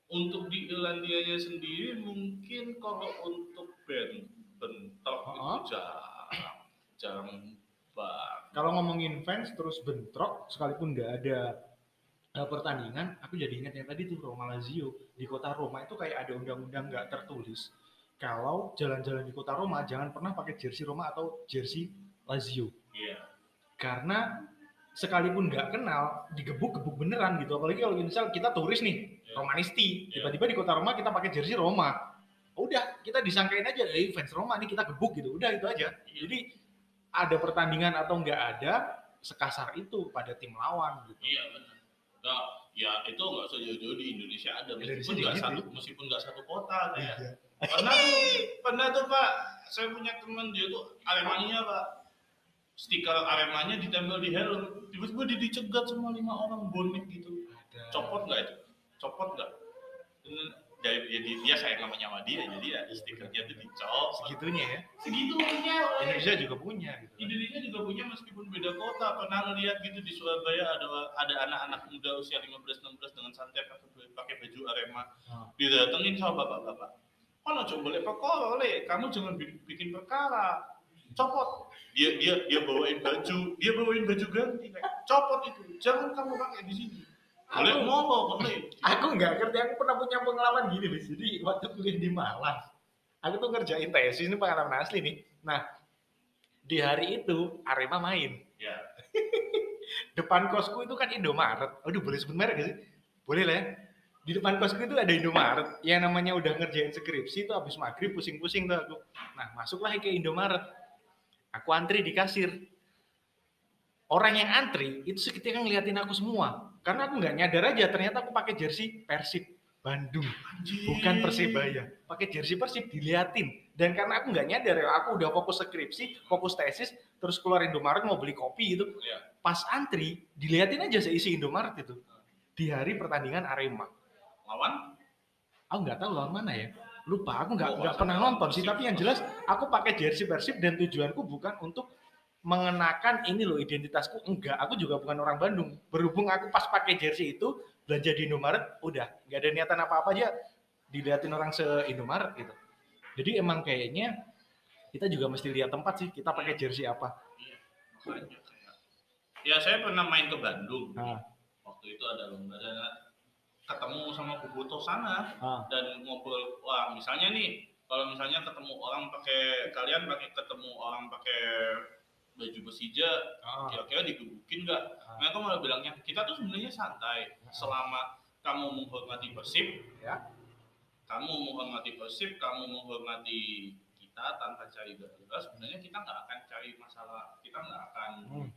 untuk di Irlandia sendiri mungkin kalau untuk band bentrok uh -huh. itu jarang jarang banget. Kalau ngomongin fans terus bentrok sekalipun nggak ada uh, pertandingan, aku jadi ingat yang tadi tuh Roma Lazio di kota Roma itu kayak ada undang-undang nggak tertulis kalau jalan-jalan di kota Roma jangan pernah pakai jersey Roma atau jersey Lazio. Iya. Yeah. Karena sekalipun nggak kenal digebuk-gebuk beneran gitu apalagi kalau misal kita turis nih yeah. Romanisti iya. tiba-tiba di kota Roma kita pakai jersey Roma udah kita disangkain aja eh fans Roma nih kita gebuk gitu udah itu aja yeah. jadi ada pertandingan atau nggak ada sekasar itu pada tim lawan gitu iya benar nah, ya itu nggak sejauh-jauh di Indonesia ada meskipun nggak satu meskipun nggak satu kota kayak iya. Pernah tuh pernah tuh pak. Saya punya teman dia tuh Alemania pak. Stiker aremanya ditempel di helm. Tiba-tiba dia dicegat sama lima orang bonek gitu. Ada. copot nggak itu? Copot nggak? Dari jadi dia sayang sama nyawa dia jadi ya stikernya itu dicopot. Segitunya ya. Segitunya Indonesia juga punya gitu. Indonesia juga punya meskipun beda kota. Pernah ngeliat gitu di Surabaya ada ada anak-anak muda usia 15-16 dengan santai pakai pakai baju Arema. Hmm. didatengin sama bapak-bapak oh coba boleh perkara kamu jangan bikin perkara. Copot. Dia dia dia bawain baju dia bawain baju ganti copot itu. Jangan kamu pakai di sini. Boleh mau boleh aku nggak ngerti. Aku pernah punya pengalaman gini di jadi waktu kuliah di Malang aku tuh ngerjain tesis ini pengalaman asli nih nah di hari itu Arema main. Ya. Depan kosku itu kan Indomaret. Aduh boleh sebut merek gak sih? Boleh lah ya di depan kosku itu ada Indomaret yang namanya udah ngerjain skripsi itu habis maghrib pusing-pusing tuh aku nah masuklah ke Indomaret Aku antri di kasir. Orang yang antri itu seketika ngeliatin aku semua. Karena aku nggak nyadar aja ternyata aku pakai jersey Persib Bandung. Anjir. Bukan Persibaya. Pakai jersey Persib diliatin. Dan karena aku nggak nyadar ya, aku udah fokus skripsi, fokus tesis, terus keluar Indomaret mau beli kopi gitu. Ya. Pas antri, diliatin aja seisi Indomaret itu. Di hari pertandingan Arema. Lawan? Aku nggak tahu lawan mana ya. Lupa aku nggak nggak pernah nonton sih. tapi yang jelas aku pakai jersey Persib dan tujuanku bukan untuk mengenakan ini loh identitasku. Enggak aku juga bukan orang Bandung. Berhubung aku pas pakai jersey itu belanja di Indomaret udah. Nggak ada niatan apa apa aja diliatin orang se Indomaret gitu. Jadi emang kayaknya kita juga mesti lihat tempat sih kita pakai jersey apa. Ya saya pernah main ke Bandung. Nah. waktu itu ada lomba ketemu sama Boboto sana ah. dan ngobrol wah misalnya nih kalau misalnya ketemu orang pakai kalian pakai ketemu orang pakai baju Persija ah. kira-kira digebukin nggak ah. mereka malah bilangnya kita tuh sebenarnya santai ah. selama kamu menghormati Persib ya kamu menghormati Persib kamu menghormati kita tanpa cari gara-gara sebenarnya kita nggak akan cari masalah kita nggak akan hmm.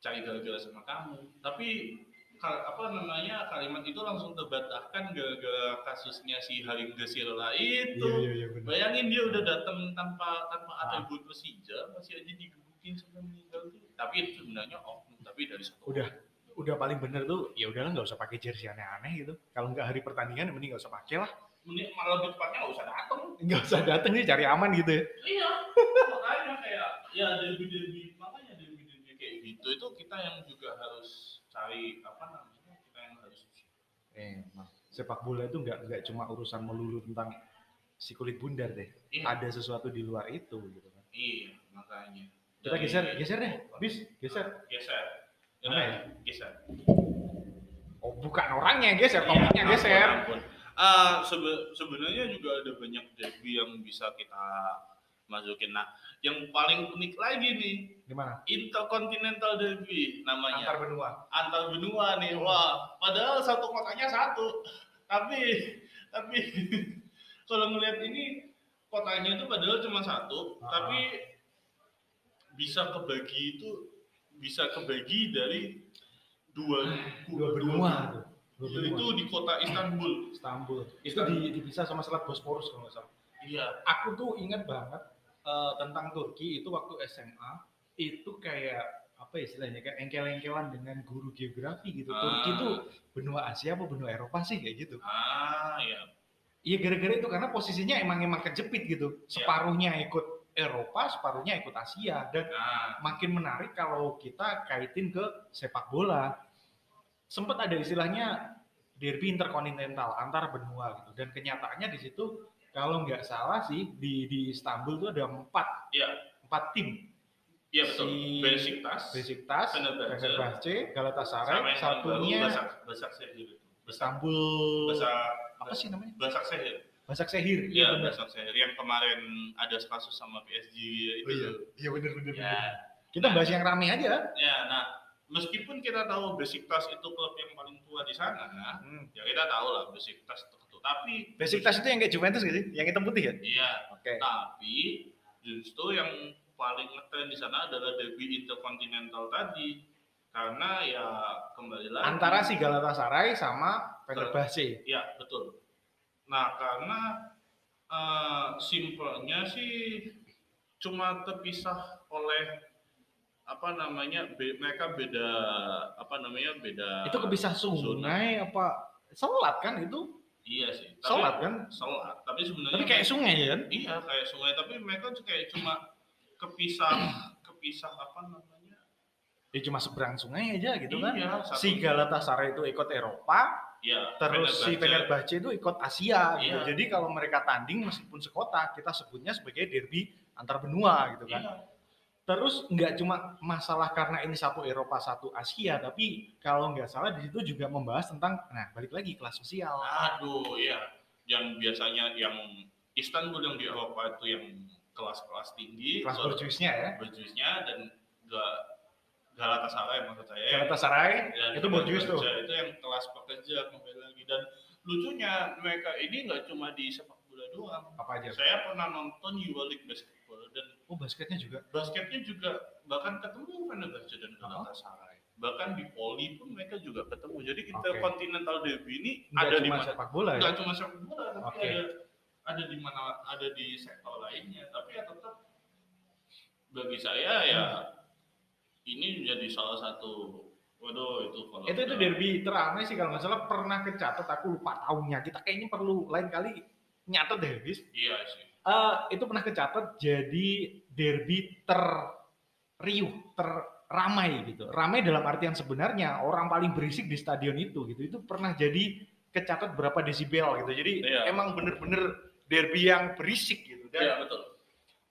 cari gara-gara sama kamu tapi apa namanya kalimat itu langsung terbantahkan gara-gara kasusnya si Halim Gasirla itu. Iya, iya, iya, Bayangin dia udah datang tanpa tanpa ah. atribut Persija masih aja digebukin sampai meninggal tuh. Tapi itu sebenarnya oh tapi dari satu udah udah paling bener tuh ya udahlah nggak usah pakai jersey aneh-aneh gitu. Kalau nggak hari pertandingan mending nggak usah pakai lah. Mending malah lebih tepatnya nggak usah datang. Nggak usah datang sih cari aman gitu ya. Iya. makanya kayak ya derby derby makanya derby derby kayak gitu itu kita yang juga harus cari apa namanya kita yang harus eh sepak bola itu nggak nggak cuma urusan melulu tentang si kulit bundar deh. Iya. ada sesuatu di luar itu gitu kan. Iya makanya. Kita Dari, geser geser deh. Bis geser. Geser. Mana ya? Geser. Oh bukan orangnya geser iya, topiknya geser. ampun, uh, sebe sebenarnya juga ada banyak derby yang bisa kita masukin. Nah, yang paling unik lagi nih, gimana? Intercontinental Derby namanya. Antar benua. Antar benua nih. Wah, padahal satu kotanya satu. Tapi tapi kalau ngelihat ini kotanya itu padahal cuma satu, uh -huh. tapi bisa kebagi itu bisa kebagi dari dua dua benua. Dua benua. Itu di kota Istanbul. Istanbul. Itu di, dipisah sama Selat Bosporus kalau nggak salah. Iya. Aku tuh ingat banget uh, tentang Turki itu waktu SMA itu kayak apa istilahnya kayak engkel-engkelan dengan guru geografi gitu. Ah. Turki itu benua Asia apa benua Eropa sih kayak gitu. Ah, iya. Iya gara-gara itu karena posisinya emang emang kejepit gitu. Iya. Separuhnya ikut Eropa, separuhnya ikut Asia dan ah. makin menarik kalau kita kaitin ke sepak bola. Sempat ada istilahnya derby interkontinental antar benua gitu dan kenyataannya di situ kalau nggak salah sih di di Istanbul tuh ada empat ya empat tim Iya betul. Si Besiktas, Besiktas, Fenerbahce, Galatasaray, satunya Basak Sehir. Istanbul. Basak apa sih namanya? Basak Sehir. Basak Sehir. Iya, ya, Basak Sehir yang kemarin ada kasus sama PSG itu. Oh, iya, iya benar benar. Ya. Kita nah, bahas yang rame aja. Ya, nah meskipun kita tahu Besiktas itu klub yang paling tua di sana, hmm. ya kita tahu lah Besiktas tapi basic tas itu yang kayak Juventus gitu, yang hitam putih ya? Iya. Oke. Okay. Tapi justru yang paling ngetren di sana adalah derby interkontinental tadi. Karena ya kembali lagi antara si Galatasaray sama Fenerbahce. Iya, betul. Nah, karena uh, simpelnya sih cuma terpisah oleh apa namanya be, mereka beda apa namanya beda itu kepisah sungai zona. apa selat kan itu Iya sih. Tapi, sholat kan? Sholat. Tapi sebenarnya. Tapi kayak sungai ya kan? Iya kayak sungai. Tapi mereka kayak cuma kepisah, kepisah apa namanya? Ya cuma seberang sungai aja gitu kan? iya, kan? Si Galatasaray itu ikut Eropa. Iya. Terus si Fenerbahce itu ikut Asia gitu. Iya. Jadi kalau mereka tanding meskipun sekota, kita sebutnya sebagai derby antar benua gitu kan? Iya Terus nggak cuma masalah karena ini satu Eropa satu Asia, tapi kalau nggak salah di situ juga membahas tentang, nah balik lagi kelas sosial. Aduh ya, yang biasanya yang Istanbul yang di Eropa itu yang kelas-kelas tinggi, kelas berjuisnya ya, berjuisnya dan gak Galatasaray maksud saya. Galatasaray ya, itu berjuis tuh. Itu yang kelas pekerja kembali lagi dan lucunya mereka ini nggak cuma di sepak bola doang. Apa aja? Saya pernah nonton Euroleague Basketball dan oh basketnya juga basketnya juga bahkan ketemu Fenerbahce dan Galatasaray bahkan di poli pun mereka juga ketemu jadi intercontinental okay. derby ini nggak ada di mana sepak bola ya nggak cuma sepak bola tapi okay. ada ada di mana ada di sektor lainnya tapi ya tetap bagi saya ya hmm. ini menjadi salah satu Waduh itu kalau itu itu derby teramai sih kalau nggak salah pernah kecatat aku lupa tahunnya kita kayaknya perlu lain kali nyatet deh bis iya sih uh, itu pernah kecatat jadi derby terriuh, terramai gitu. Ramai dalam artian sebenarnya orang paling berisik di stadion itu gitu. Itu pernah jadi kecatat berapa desibel gitu. Jadi iya. emang bener-bener derby yang berisik gitu. Dan, iya betul.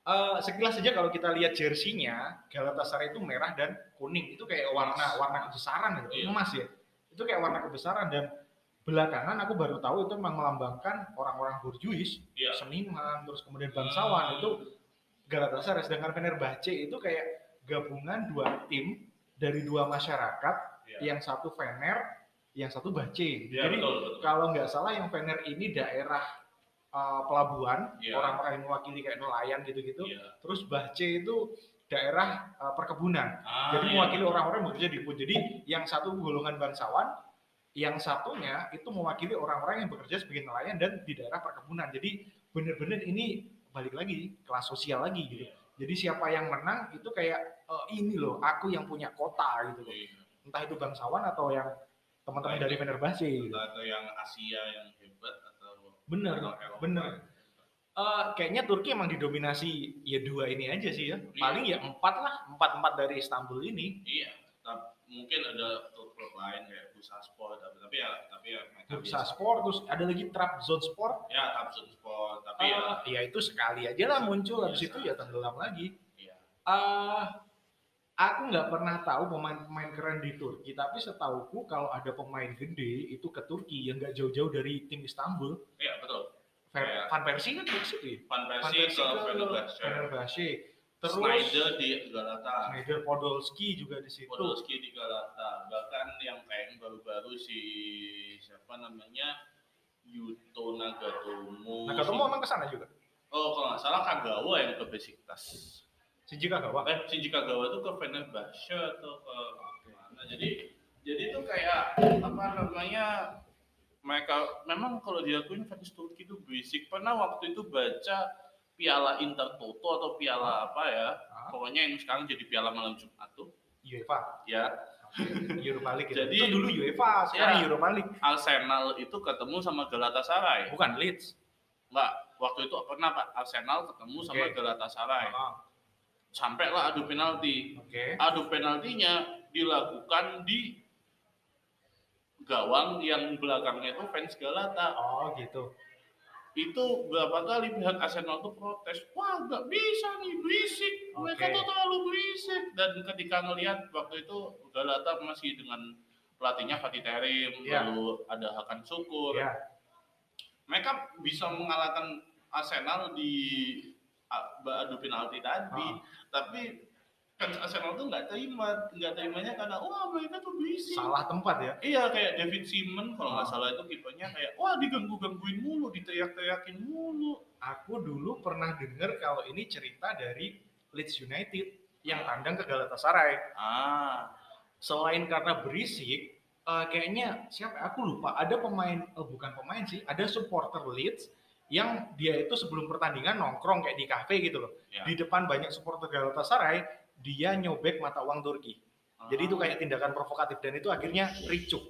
Uh, sekilas saja kalau kita lihat jersinya Galatasaray itu merah dan kuning itu kayak warna warna kebesaran gitu. Iya. emas ya itu kayak warna kebesaran dan belakangan aku baru tahu itu memang melambangkan orang-orang borjuis, yeah. seniman, terus kemudian bangsawan hmm. itu Galatasaray. Sedangkan Fenerbahce itu kayak gabungan dua tim dari dua masyarakat, yeah. yang satu Fener, yang satu Bace. Yeah, Jadi betul, betul. kalau nggak salah yang Fener ini daerah uh, pelabuhan, yeah. orang-orang yang mewakili kayak nelayan gitu-gitu. Yeah. Terus Bace itu daerah uh, perkebunan. Ah, Jadi iya. mewakili orang-orang yang bekerja di kebun. Jadi yang satu golongan bangsawan, yang satunya itu mewakili orang-orang yang bekerja sebagai nelayan dan di daerah perkebunan. Jadi benar-benar ini balik lagi kelas sosial lagi gitu. Jadi siapa yang menang itu kayak e, ini loh, aku yang punya kota gitu loh. Iya. Entah itu bangsawan atau yang teman-teman dari Fenerbahce gitu. Atau yang Asia yang bener, atau bener. Uh, kayaknya Turki emang didominasi ya dua ini aja sih ya. Iya. Paling ya empat lah, empat empat dari Istanbul ini. Iya, mungkin ada klub lain kayak Bursa Sport tapi, tapi ya tapi ya Bursa Sport terus ada lagi Trabzon Sport ya Trabzon Sport tapi uh, ya ya itu sekali aja lah muncul habis iya, itu ya tenggelam lagi iya. uh, aku nggak pernah tahu pemain-pemain keren di Turki, tapi setauku kalau ada pemain gede itu ke Turki yang nggak jauh-jauh dari tim Istanbul. Iya betul. Van, Kayak- Van Persie kan Meksiko ya? Van Persie ke Fenerbahce. Fenerbahce. Terus Snyder di Galata. Schneider Podolski juga di situ. Podolski di Galata. Bahkan yang kayak baru-baru si siapa namanya Yuto Nagatomo. Nagatomo emang ke sana juga. Oh kalau nggak salah Kagawa yang ke Besiktas. Shinji Kagawa. Eh Shinji Kagawa tuh ke Fenerbahce atau ke mana? Jadi jadi tuh kayak apa namanya mereka memang kalau diakuin fans Turki itu berisik. Pernah waktu itu baca Piala Intertoto atau Piala apa ya? Ah, Pokoknya yang sekarang jadi Piala Malam Jumat tuh. UEFA. Ya, Europa League. ya. Jadi- itu dulu UEFA, sekarang Ya. Europa League. Arsenal itu ketemu sama Galatasaray. Bukan Leeds. Enggak, waktu itu pernah Pak Arsenal ketemu sama Oke. Galatasaray. Ah, Sampailah adu penalti. Oke. Adu penaltinya dilakukan di gawang yang belakangnya itu fans Galata. Oh gitu. Itu berapa kali pihak Arsenal tuh protes, wah nggak bisa nih berisik, mereka Oke. tuh terlalu berisik. Dan ketika ngelihat waktu itu Galata masih dengan pelatihnya Fatih Terim, Iya. lalu ada Hakan Syukur, Ya. mereka bisa mengalahkan Arsenal di adu penalti tadi, Ah. tapi fans Arsenal tuh nggak terima, nggak terimanya karena wah mereka tuh berisik. Salah tempat ya. Iya kayak David Simon kalau nggak Ah. salah itu kipernya kayak wah diganggu-gangguin mulu, diteriak-teriakin mulu. Aku dulu pernah dengar kalau ini cerita dari Leeds United yang tandang ke Galatasaray. Ah, Selain karena berisik, eh, kayaknya siapa? Aku lupa. Ada pemain, eh, bukan pemain sih, ada supporter Leeds yang dia itu sebelum pertandingan nongkrong kayak di kafe gitu loh. Ya. Di depan banyak supporter Galatasaray, dia nyobek mata uang Turki. Jadi itu Ah. kayak tindakan provokatif dan itu akhirnya ricuh.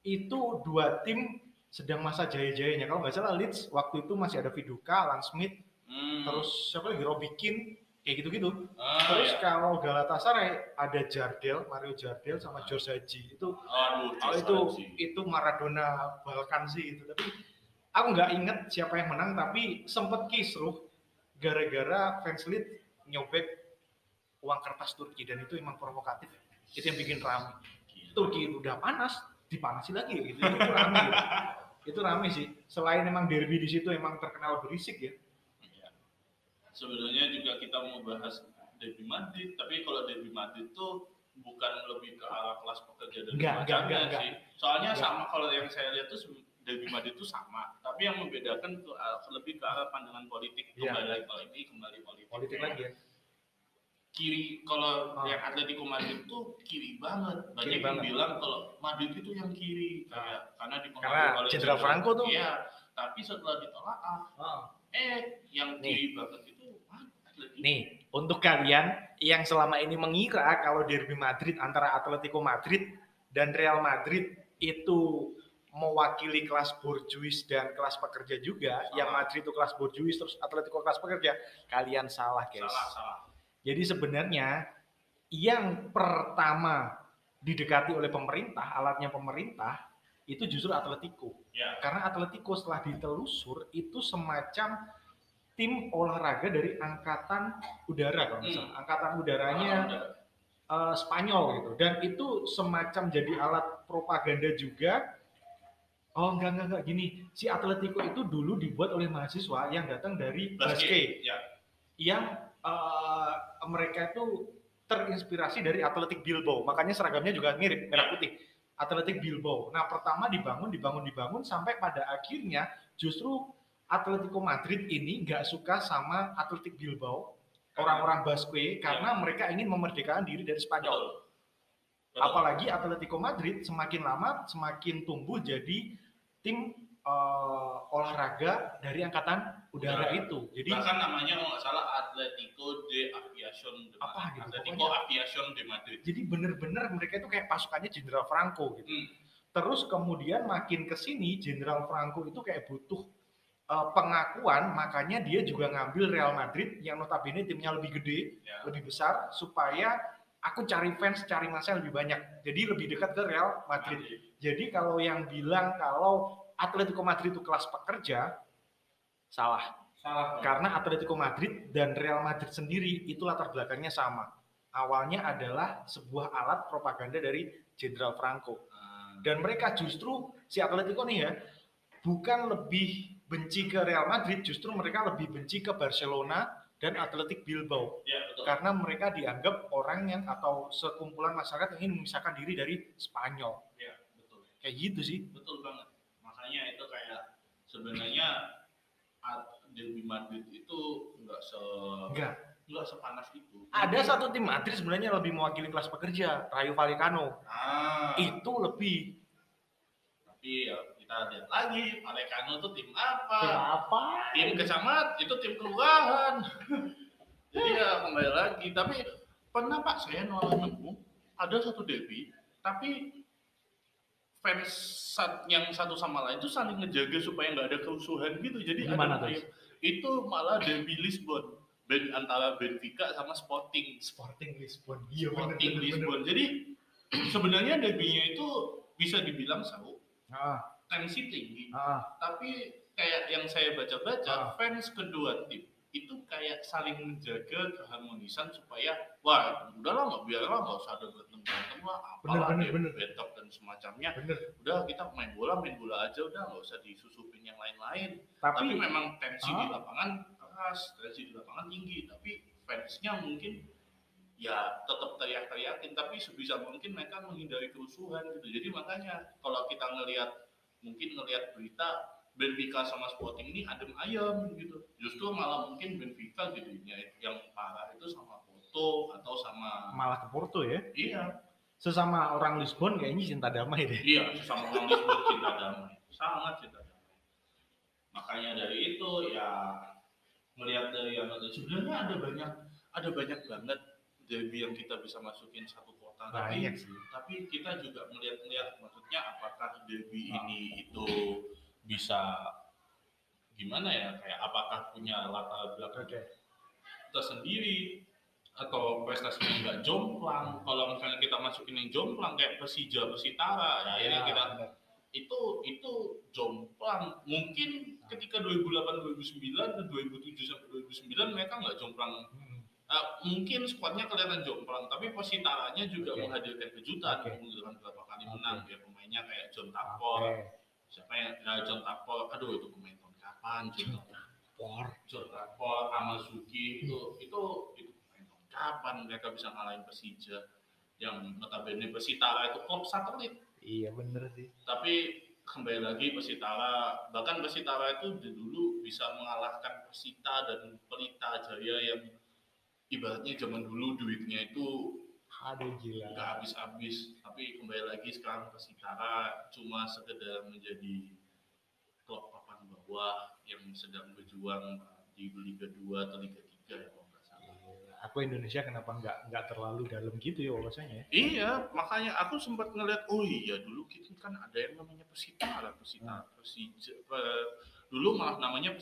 Itu dua tim sedang masa jaya-jayanya. Kalau nggak salah Leeds waktu itu masih ada Viduka, Alan Smith, Hmm. terus siapa lagi Robbie Keane, kayak gitu-gitu. Ah, terus ya. kalau Galatasaray ada Jardel, Mario Jardel sama George Haji. Itu Aduh, oh, itu Haji. itu Maradona Balkan sih itu. Tapi aku nggak inget siapa yang menang tapi sempet kisruh gara-gara fans Leeds nyobek uang kertas Turki dan itu emang provokatif. Itu yang bikin ramai. Turki udah panas, dipanasi lagi gitu. Itu rame. gitu. Itu rame sih. Selain emang derby di situ emang terkenal berisik ya. Iya. Sebenarnya juga kita mau bahas Derby Madrid, tapi kalau Derby Madrid tuh bukan lebih ke arah kelas pekerja dan Enggak, enggak, sih. Soalnya Enggak. sama kalau yang saya lihat tuh Derby Madrid itu sama, tapi yang membedakan ke arah- lebih ke arah pandangan politik. Iya. Kembali kalau ini kembali politik. Politik lagi ya. Kiri kalau Ah. yang Atletico Madrid tuh kiri banget. Banyak Kiri yang banget. bilang kalau Madrid itu yang kiri kayak karena dipengaruhi Karena oleh Jenderal Franco tuh. Iya, tapi setelah ditelaah eh yang Nih. kiri banget itu ah, Atletico. Nih, untuk kalian yang selama ini mengira kalau derby Madrid antara Atletico Madrid dan Real Madrid itu mewakili kelas borjuis dan kelas pekerja juga, Salah. yang Madrid itu kelas borjuis terus Atletico kelas pekerja, kalian salah guys. Salah, salah. Jadi sebenarnya yang pertama didekati oleh pemerintah, alatnya pemerintah itu justru Atletico. Ya. Karena Atletico setelah ditelusur itu semacam tim olahraga dari angkatan udara kalau nggak Hmm. Angkatan udaranya eh, Spanyol gitu. Dan itu semacam jadi alat propaganda juga. Oh enggak enggak enggak gini. Si Atletico itu dulu dibuat oleh mahasiswa yang datang dari Basque Ya. yang eh, mereka itu terinspirasi dari Atletik Bilbao. Makanya seragamnya juga mirip merah putih. Atletik Bilbao. Nah, pertama dibangun, dibangun, dibangun sampai pada akhirnya justru Atletico Madrid ini nggak suka sama Atletik Bilbao, orang-orang Basque, karena mereka ingin memerdekakan diri dari Spanyol. Betul. Apalagi Atletico Madrid semakin lama semakin tumbuh jadi tim eh, olahraga dari angkatan udara itu. Jadi bahkan namanya kalau nggak salah Atletico de Aviación de Apa Madrid. gitu, Atletico pokoknya. Aviación de Madrid. jadi bener-bener mereka itu kayak pasukannya Jenderal Franco gitu. Hmm. Terus kemudian makin ke sini Jenderal Franco itu kayak butuh uh, pengakuan, makanya dia juga ngambil Real Madrid yang notabene timnya lebih gede, Ya. lebih besar supaya aku cari fans, cari masa lebih banyak. Jadi lebih dekat ke Real Madrid. Jadi kalau yang bilang kalau Atletico Madrid itu kelas pekerja salah. Salah. Karena Atletico Madrid dan Real Madrid sendiri itu latar belakangnya sama. awalnya adalah sebuah alat propaganda dari Jenderal Franco. Ah. Dan mereka justru si Atletico nih ya, bukan lebih benci ke Real Madrid, justru mereka lebih benci ke Barcelona dan Atletic Bilbao. Ya, betul. Karena mereka dianggap orang yang atau sekumpulan masyarakat yang ingin memisahkan diri dari Spanyol. Ya, betul. Kayak gitu sih. Betul banget. Makanya itu kayak sebenarnya derby Madrid itu nggak se Enggak. nggak sepanas itu. Ada satu tim Madrid sebenarnya lebih mewakili kelas pekerja, Rayo Vallecano. Ah, Itu lebih tapi ya kita lihat lagi Vallecano itu tim apa? apa? Tim kecamat itu tim kelurahan. Jadi ya kembali lagi. Tapi pernah pak saya nolak nemu ada satu derby, tapi fans yang satu sama lain itu saling ngejaga supaya nggak ada kerusuhan gitu. Jadi Gimana ada tuh? itu malah derby Lisbon ben, antara Benfica sama Sporting Sporting Lisbon. Iya Sporting Lisbon. Jadi sebenarnya derbynya itu bisa dibilang seru, Ah, tensi tinggi, ah, tapi kayak yang saya baca-baca Ah. fans kedua tim itu kayak saling menjaga keharmonisan supaya wah udahlah nggak biarlah nggak usah ada berantem berantem lah apalah Bener, bener, bener. dan semacamnya bener. udah kita main bola main bola aja udah nggak usah disusupin yang lain-lain tapi, Tapi, memang tensi di Ah. lapangan keras tensi di lapangan tinggi tapi fansnya mungkin ya tetap teriak-teriakin tapi sebisa mungkin mereka menghindari kerusuhan gitu jadi makanya kalau kita ngelihat mungkin ngelihat berita Benfica sama Sporting ini adem ayam gitu justru malah mungkin Benfica gitu yang parah itu sama Porto atau sama malah ke Porto ya. iya Sesama orang Lisbon kayaknya cinta damai deh. Iya, sama orang Lisbon cinta damai. Sangat cinta damai. Makanya dari itu ya melihat dari yang sebenarnya ada banyak ada banyak banget derby yang kita bisa masukin satu kota. Tapi Banyak sih. tapi kita juga melihat-lihat maksudnya apakah derby Ah. ini itu bisa gimana ya kayak apakah punya latar belakang Oke. tersendiri atau prestasinya nggak jomplang kalau misalnya kita masukin yang jomplang kayak Persija Persitara ya ini kita bener. itu itu jomplang mungkin ketika 2008 2009 dan 2007 sampai 2009 mereka nggak jomplang Hmm. Eh, mungkin skuadnya kelihatan jomplang tapi Persitaranya juga Oke. menghadirkan kejutan Oke. menghadirkan beberapa kali menang ya pemainnya kayak John Tapor Oke. siapa yang ya, John Tapor aduh itu pemain tahun kapan John Por. John Rapor, Amazuki itu itu itu pemain tahun kapan mereka bisa ngalahin Persija yang notabene Persitara itu klub satelit Iya bener sih. tapi kembali lagi Persitara bahkan Persitara itu dulu bisa mengalahkan Persita dan Pelita Jaya yang ibaratnya zaman dulu duitnya itu Aduh gila. nggak habis-habis tapi kembali lagi sekarang Persitara cuma sekedar menjadi klub papan bawah yang sedang berjuang di Liga 2 atau Liga 3 ya kalau nggak salah. Aku Indonesia kenapa nggak nggak terlalu dalam gitu ya wawasannya? Iya, makanya aku sempat ngeliat, oh iya dulu kita kan ada yang namanya Persitara, Persitara, Persija, eh, dulu malah namanya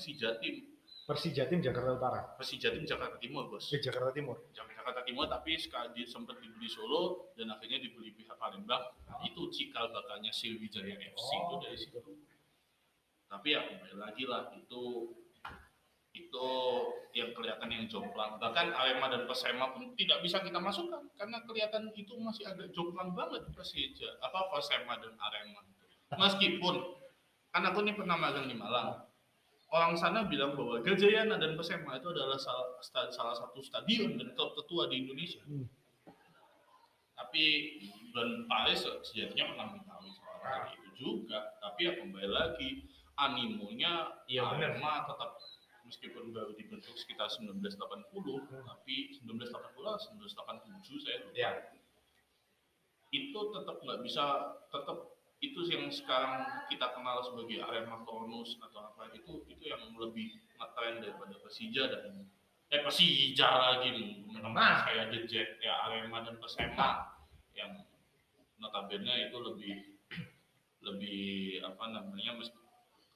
Persijatim, Persija tim Jakarta Utara. Persijatim Jakarta Timur bos. Eh Jakarta Timur. Jakarta Timur tapi sekali sempat dibeli Solo dan akhirnya dibeli pihak Palembang Nah, itu cikal bakalnya Sriwijaya FC itu dari situ tapi ya kembali lagi lah itu itu yang kelihatan yang jomplang bahkan Arema dan Persema pun tidak bisa kita masukkan karena kelihatan itu masih agak jomplang banget Persija apa Persema dan Arema meskipun kan aku ini pernah magang di Malang orang sana bilang bahwa Gajayana dan Persema itu adalah salah, salah satu stadion dan klub tertua di Indonesia Hmm. tapi dan Paris sejatinya pernah mengetahui soal hal itu juga tapi ya kembali lagi animonya benar. Arema tetap meskipun baru dibentuk sekitar 1980 Hmm. tapi 1980 1987 saya lupa Ya. itu tetap nggak bisa tetap itu yang sekarang kita kenal sebagai Arema Kronus atau apa itu itu yang lebih ngetren daripada Persija dan eh Persija lagi memang Nah. kayak The Jet ya Arema dan Persema yang notabene itu lebih lebih apa namanya mes-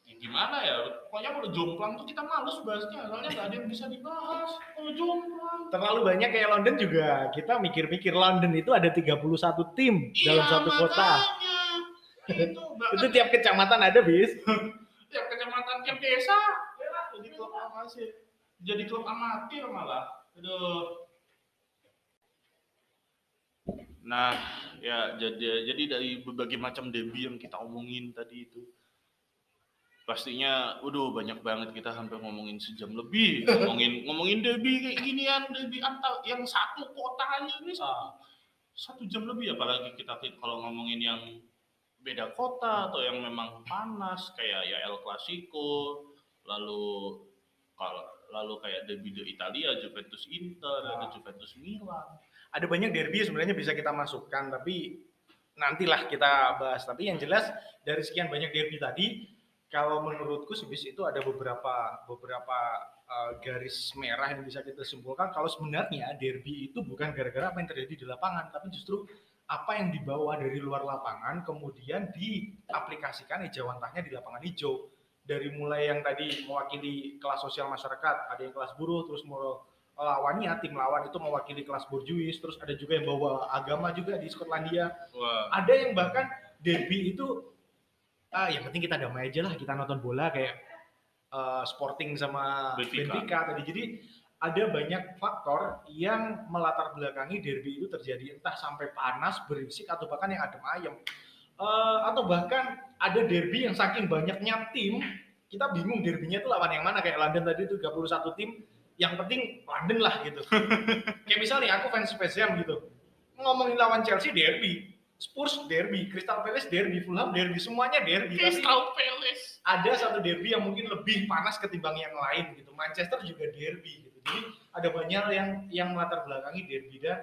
ya gimana ya pokoknya kalau jomplang tuh kita males bahasnya soalnya nggak ada yang bisa dibahas kalau jomplang Terlalu banyak kayak London juga. Kita mikir-mikir London itu ada 31 tim dalam Iya, satu kota. Itu Itu tiap kecamatan ada bis. tiap kecamatan tiap desa. Ya, jadi klub amatir jadi klub amatir malah. Aduh. Nah, ya jadi jadi dari berbagai macam derby yang kita omongin tadi itu pastinya udah banyak banget kita hampir ngomongin sejam lebih. Ngomongin ngomongin derby kayak ginian derby antar yang satu kota aja ini satu, satu jam lebih apalagi kita kalau ngomongin yang beda kota atau yang memang panas kayak ya El Clasico lalu kalau lalu kayak derby di Italia Juventus Inter nah. atau Juventus Milan. Ada banyak derby sebenarnya bisa kita masukkan tapi nantilah kita bahas. Tapi yang jelas dari sekian banyak derby tadi kalau menurutku bis itu ada beberapa beberapa uh, garis merah yang bisa kita simpulkan. Kalau sebenarnya derby itu bukan gara-gara apa yang terjadi di lapangan tapi justru apa yang dibawa dari luar lapangan kemudian diaplikasikan hijauantahnya di lapangan hijau dari mulai yang tadi mewakili kelas sosial masyarakat ada yang kelas buruh terus mau lawannya tim lawan itu mewakili kelas borjuis terus ada juga yang bawa agama juga di Skotlandia wow. ada yang bahkan derby itu ah yang penting kita damai aja lah kita nonton bola kayak uh, Sporting sama Benfica. Benfica tadi jadi ada banyak faktor yang melatar belakangi derby itu terjadi. Entah sampai panas berisik atau bahkan yang adem ayam uh, atau bahkan ada derby yang saking banyaknya tim kita bingung derbynya itu lawan yang mana. Kayak London tadi itu 31 tim yang penting London lah gitu. Kayak misalnya aku fans Ham gitu. Ngomongin lawan Chelsea derby. Spurs derby, Crystal Palace derby, Fulham derby, semuanya derby. Crystal Palace. Ada satu derby yang mungkin lebih panas ketimbang yang lain gitu. Manchester juga derby. Jadi ada banyak yang yang melatar belakangi derby dan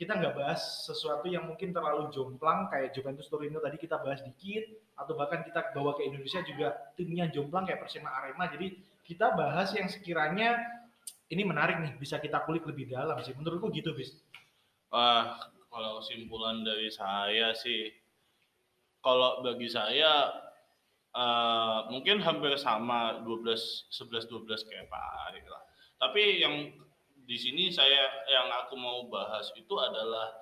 kita nggak bahas sesuatu yang mungkin terlalu jomplang kayak Juventus Torino tadi kita bahas dikit atau bahkan kita bawa ke Indonesia juga timnya jomplang kayak Persema Arema jadi kita bahas yang sekiranya ini menarik nih bisa kita kulik lebih dalam sih menurutku gitu bis. Wah kalau kesimpulan dari saya sih kalau bagi saya uh, mungkin hampir sama 12 11 12 kayak Pak Ari lah. Tapi yang di sini saya yang aku mau bahas itu adalah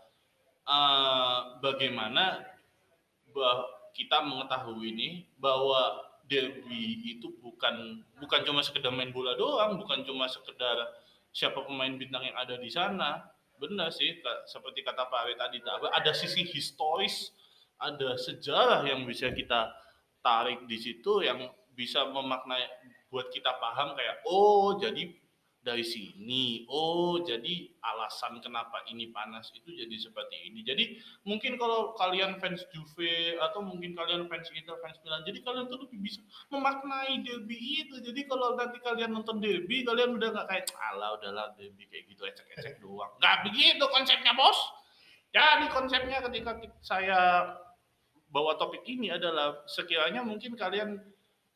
uh, bagaimana bah kita mengetahui ini bahwa derby itu bukan bukan cuma sekedar main bola doang, bukan cuma sekedar siapa pemain bintang yang ada di sana, benar sih seperti kata Pak Ari tadi ada sisi historis ada sejarah yang bisa kita tarik di situ yang bisa memaknai buat kita paham kayak oh jadi dari sini. Oh, jadi alasan kenapa ini panas itu jadi seperti ini. Jadi mungkin kalau kalian fans Juve atau mungkin kalian fans Inter, fans Milan, jadi kalian tuh lebih bisa memaknai derby itu. Jadi kalau nanti kalian nonton derby, kalian udah nggak kayak ala udahlah derby kayak gitu ecek-ecek doang. Nggak begitu konsepnya bos. Jadi konsepnya ketika saya bawa topik ini adalah sekiranya mungkin kalian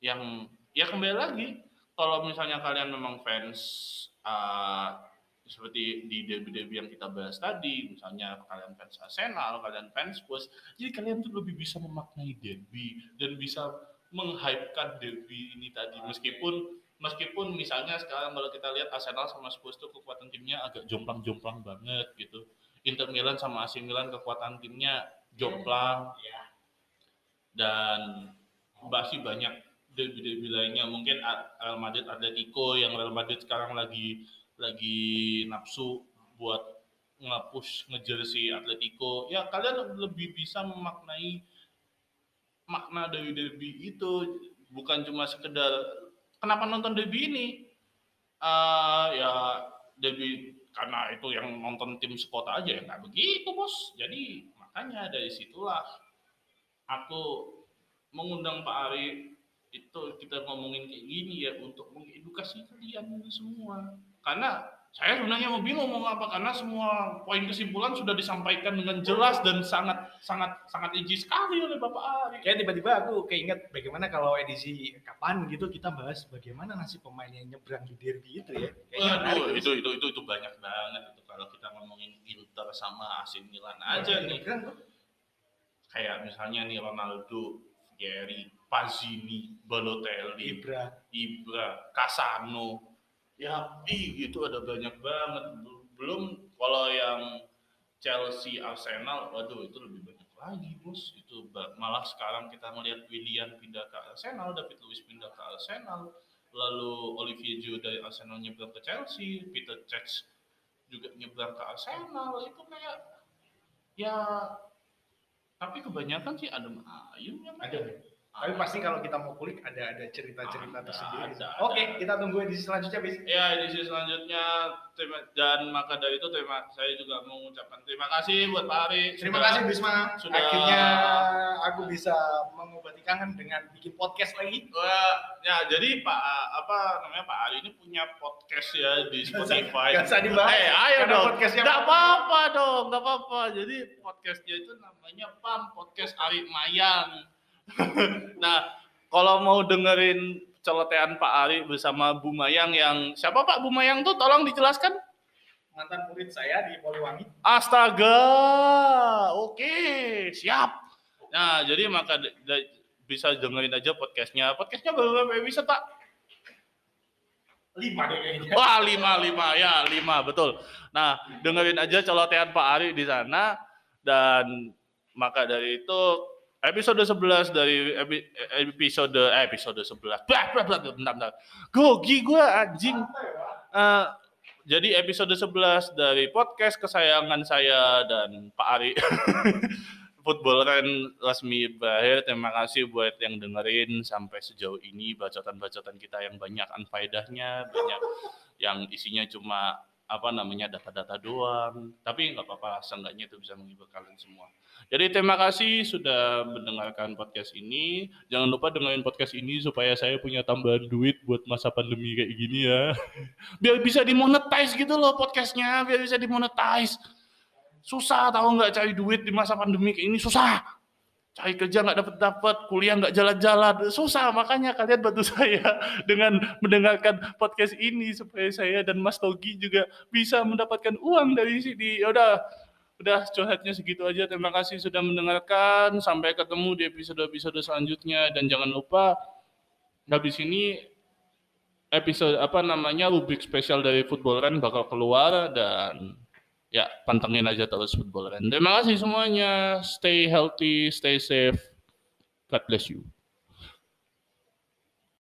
yang ya kembali lagi kalau misalnya kalian memang fans uh, seperti di derby-derby yang kita bahas tadi, misalnya kalian fans Arsenal, kalian fans Spurs, jadi kalian tuh lebih bisa memaknai derby dan bisa menghypekan derby ini tadi meskipun meskipun misalnya sekarang kalau kita lihat Arsenal sama Spurs tuh kekuatan timnya agak jomplang-jomplang banget gitu. Inter Milan sama AC Milan kekuatan timnya jomplang. Iya. Dan masih banyak derby-derby lainnya. Mungkin Real Madrid Atletico yang Real Madrid sekarang lagi lagi nafsu buat ngepush ngejar si Atletico. Ya kalian lebih bisa memaknai makna dari derby itu. Bukan cuma sekedar kenapa nonton derby ini? Uh, ya derby karena itu yang nonton tim sekota aja ya nggak begitu bos. Jadi makanya dari situlah aku mengundang Pak Ari itu kita ngomongin kayak gini ya untuk mengedukasi kalian semua karena saya sebenarnya mau bingung mau apa karena semua poin kesimpulan sudah disampaikan dengan jelas dan sangat sangat sangat iji sekali oleh Bapak Ari. Kayak tiba-tiba aku keinget bagaimana kalau edisi kapan gitu kita bahas bagaimana nasib pemain yang nyebrang di derby itu ya. Aduh, itu, itu itu itu banyak banget itu kalau kita ngomongin Inter sama AC Milan aja nih. Kayak misalnya nih Ronaldo, Gary, Pazini, Balotelli, Ibra, Ibra, Casano, ya itu ada banyak banget. Belum kalau yang Chelsea, Arsenal, waduh itu lebih banyak lagi bos. Itu malah sekarang kita melihat William pindah ke Arsenal, David Luiz pindah ke Arsenal, lalu Olivier Giroud dari Arsenal nyebrang ke Chelsea, Peter Cech juga nyebrang ke Arsenal. Itu kayak Ya, tapi kebanyakan sih ada ayam yang Ada. Tapi pasti kalau kita mau kulik ada ada cerita-cerita Ada, tersendiri. ada, Oke, kita tunggu edisi selanjutnya, bis. Ya, edisi selanjutnya terima, dan maka dari itu terima saya juga mengucapkan terima kasih buat Pak Ari. Terima Sudah- kasih Bisma. sudah- Akhirnya aku bisa mengobati kangen dengan bikin podcast lagi. Wah, ya jadi Pak apa namanya Pak Ari ini punya podcast ya di Spotify. Gak usah dibahas. Eh, ayo Karena dong. podcastnya- Nggak apa-apa dong, nggak apa-apa. Jadi podcastnya itu namanya PAM Podcast Ari Mayang. Nah, kalau mau dengerin celotehan Pak Ari bersama Bu Mayang yang siapa Pak Bu Mayang tuh tolong dijelaskan. Mantan murid saya di Poliwangi. Astaga, oke, siap. Nah, jadi maka de- de- bisa dengerin aja podcastnya. Podcastnya berapa episode Pak? Lima deh kayaknya. Wah lima lima ya lima betul. Nah dengerin aja celotehan Pak Ari di sana dan maka dari itu episode 11 dari epi- episode eh, episode 11 bah, bah, bah, bentar, bentar. Gogi gue anjing. Eh, jadi episode 11 dari podcast kesayangan saya dan Pak Ari. Football Ren resmi berakhir. Terima kasih buat yang dengerin sampai sejauh ini bacotan-bacotan kita yang banyak anfaedahnya, banyak yang isinya cuma apa namanya data-data doang. Tapi nggak apa-apa, seenggaknya itu bisa menghibur kalian semua. Jadi terima kasih sudah mendengarkan podcast ini. Jangan lupa dengerin podcast ini supaya saya punya tambahan duit buat masa pandemi kayak gini ya. Biar bisa dimonetize gitu loh podcastnya, biar bisa dimonetize. Susah tahu nggak cari duit di masa pandemi kayak ini susah. Cari kerja nggak dapat dapat, kuliah nggak jalan-jalan, susah. Makanya kalian bantu saya dengan mendengarkan podcast ini supaya saya dan Mas Togi juga bisa mendapatkan uang dari sini. Ya udah, udah curhatnya segitu aja. Terima kasih sudah mendengarkan. Sampai ketemu di episode-episode selanjutnya dan jangan lupa habis ini episode apa namanya rubrik spesial dari Football Run bakal keluar dan ya pantengin aja terus Football. Terima kasih semuanya. Stay healthy, stay safe. God bless you.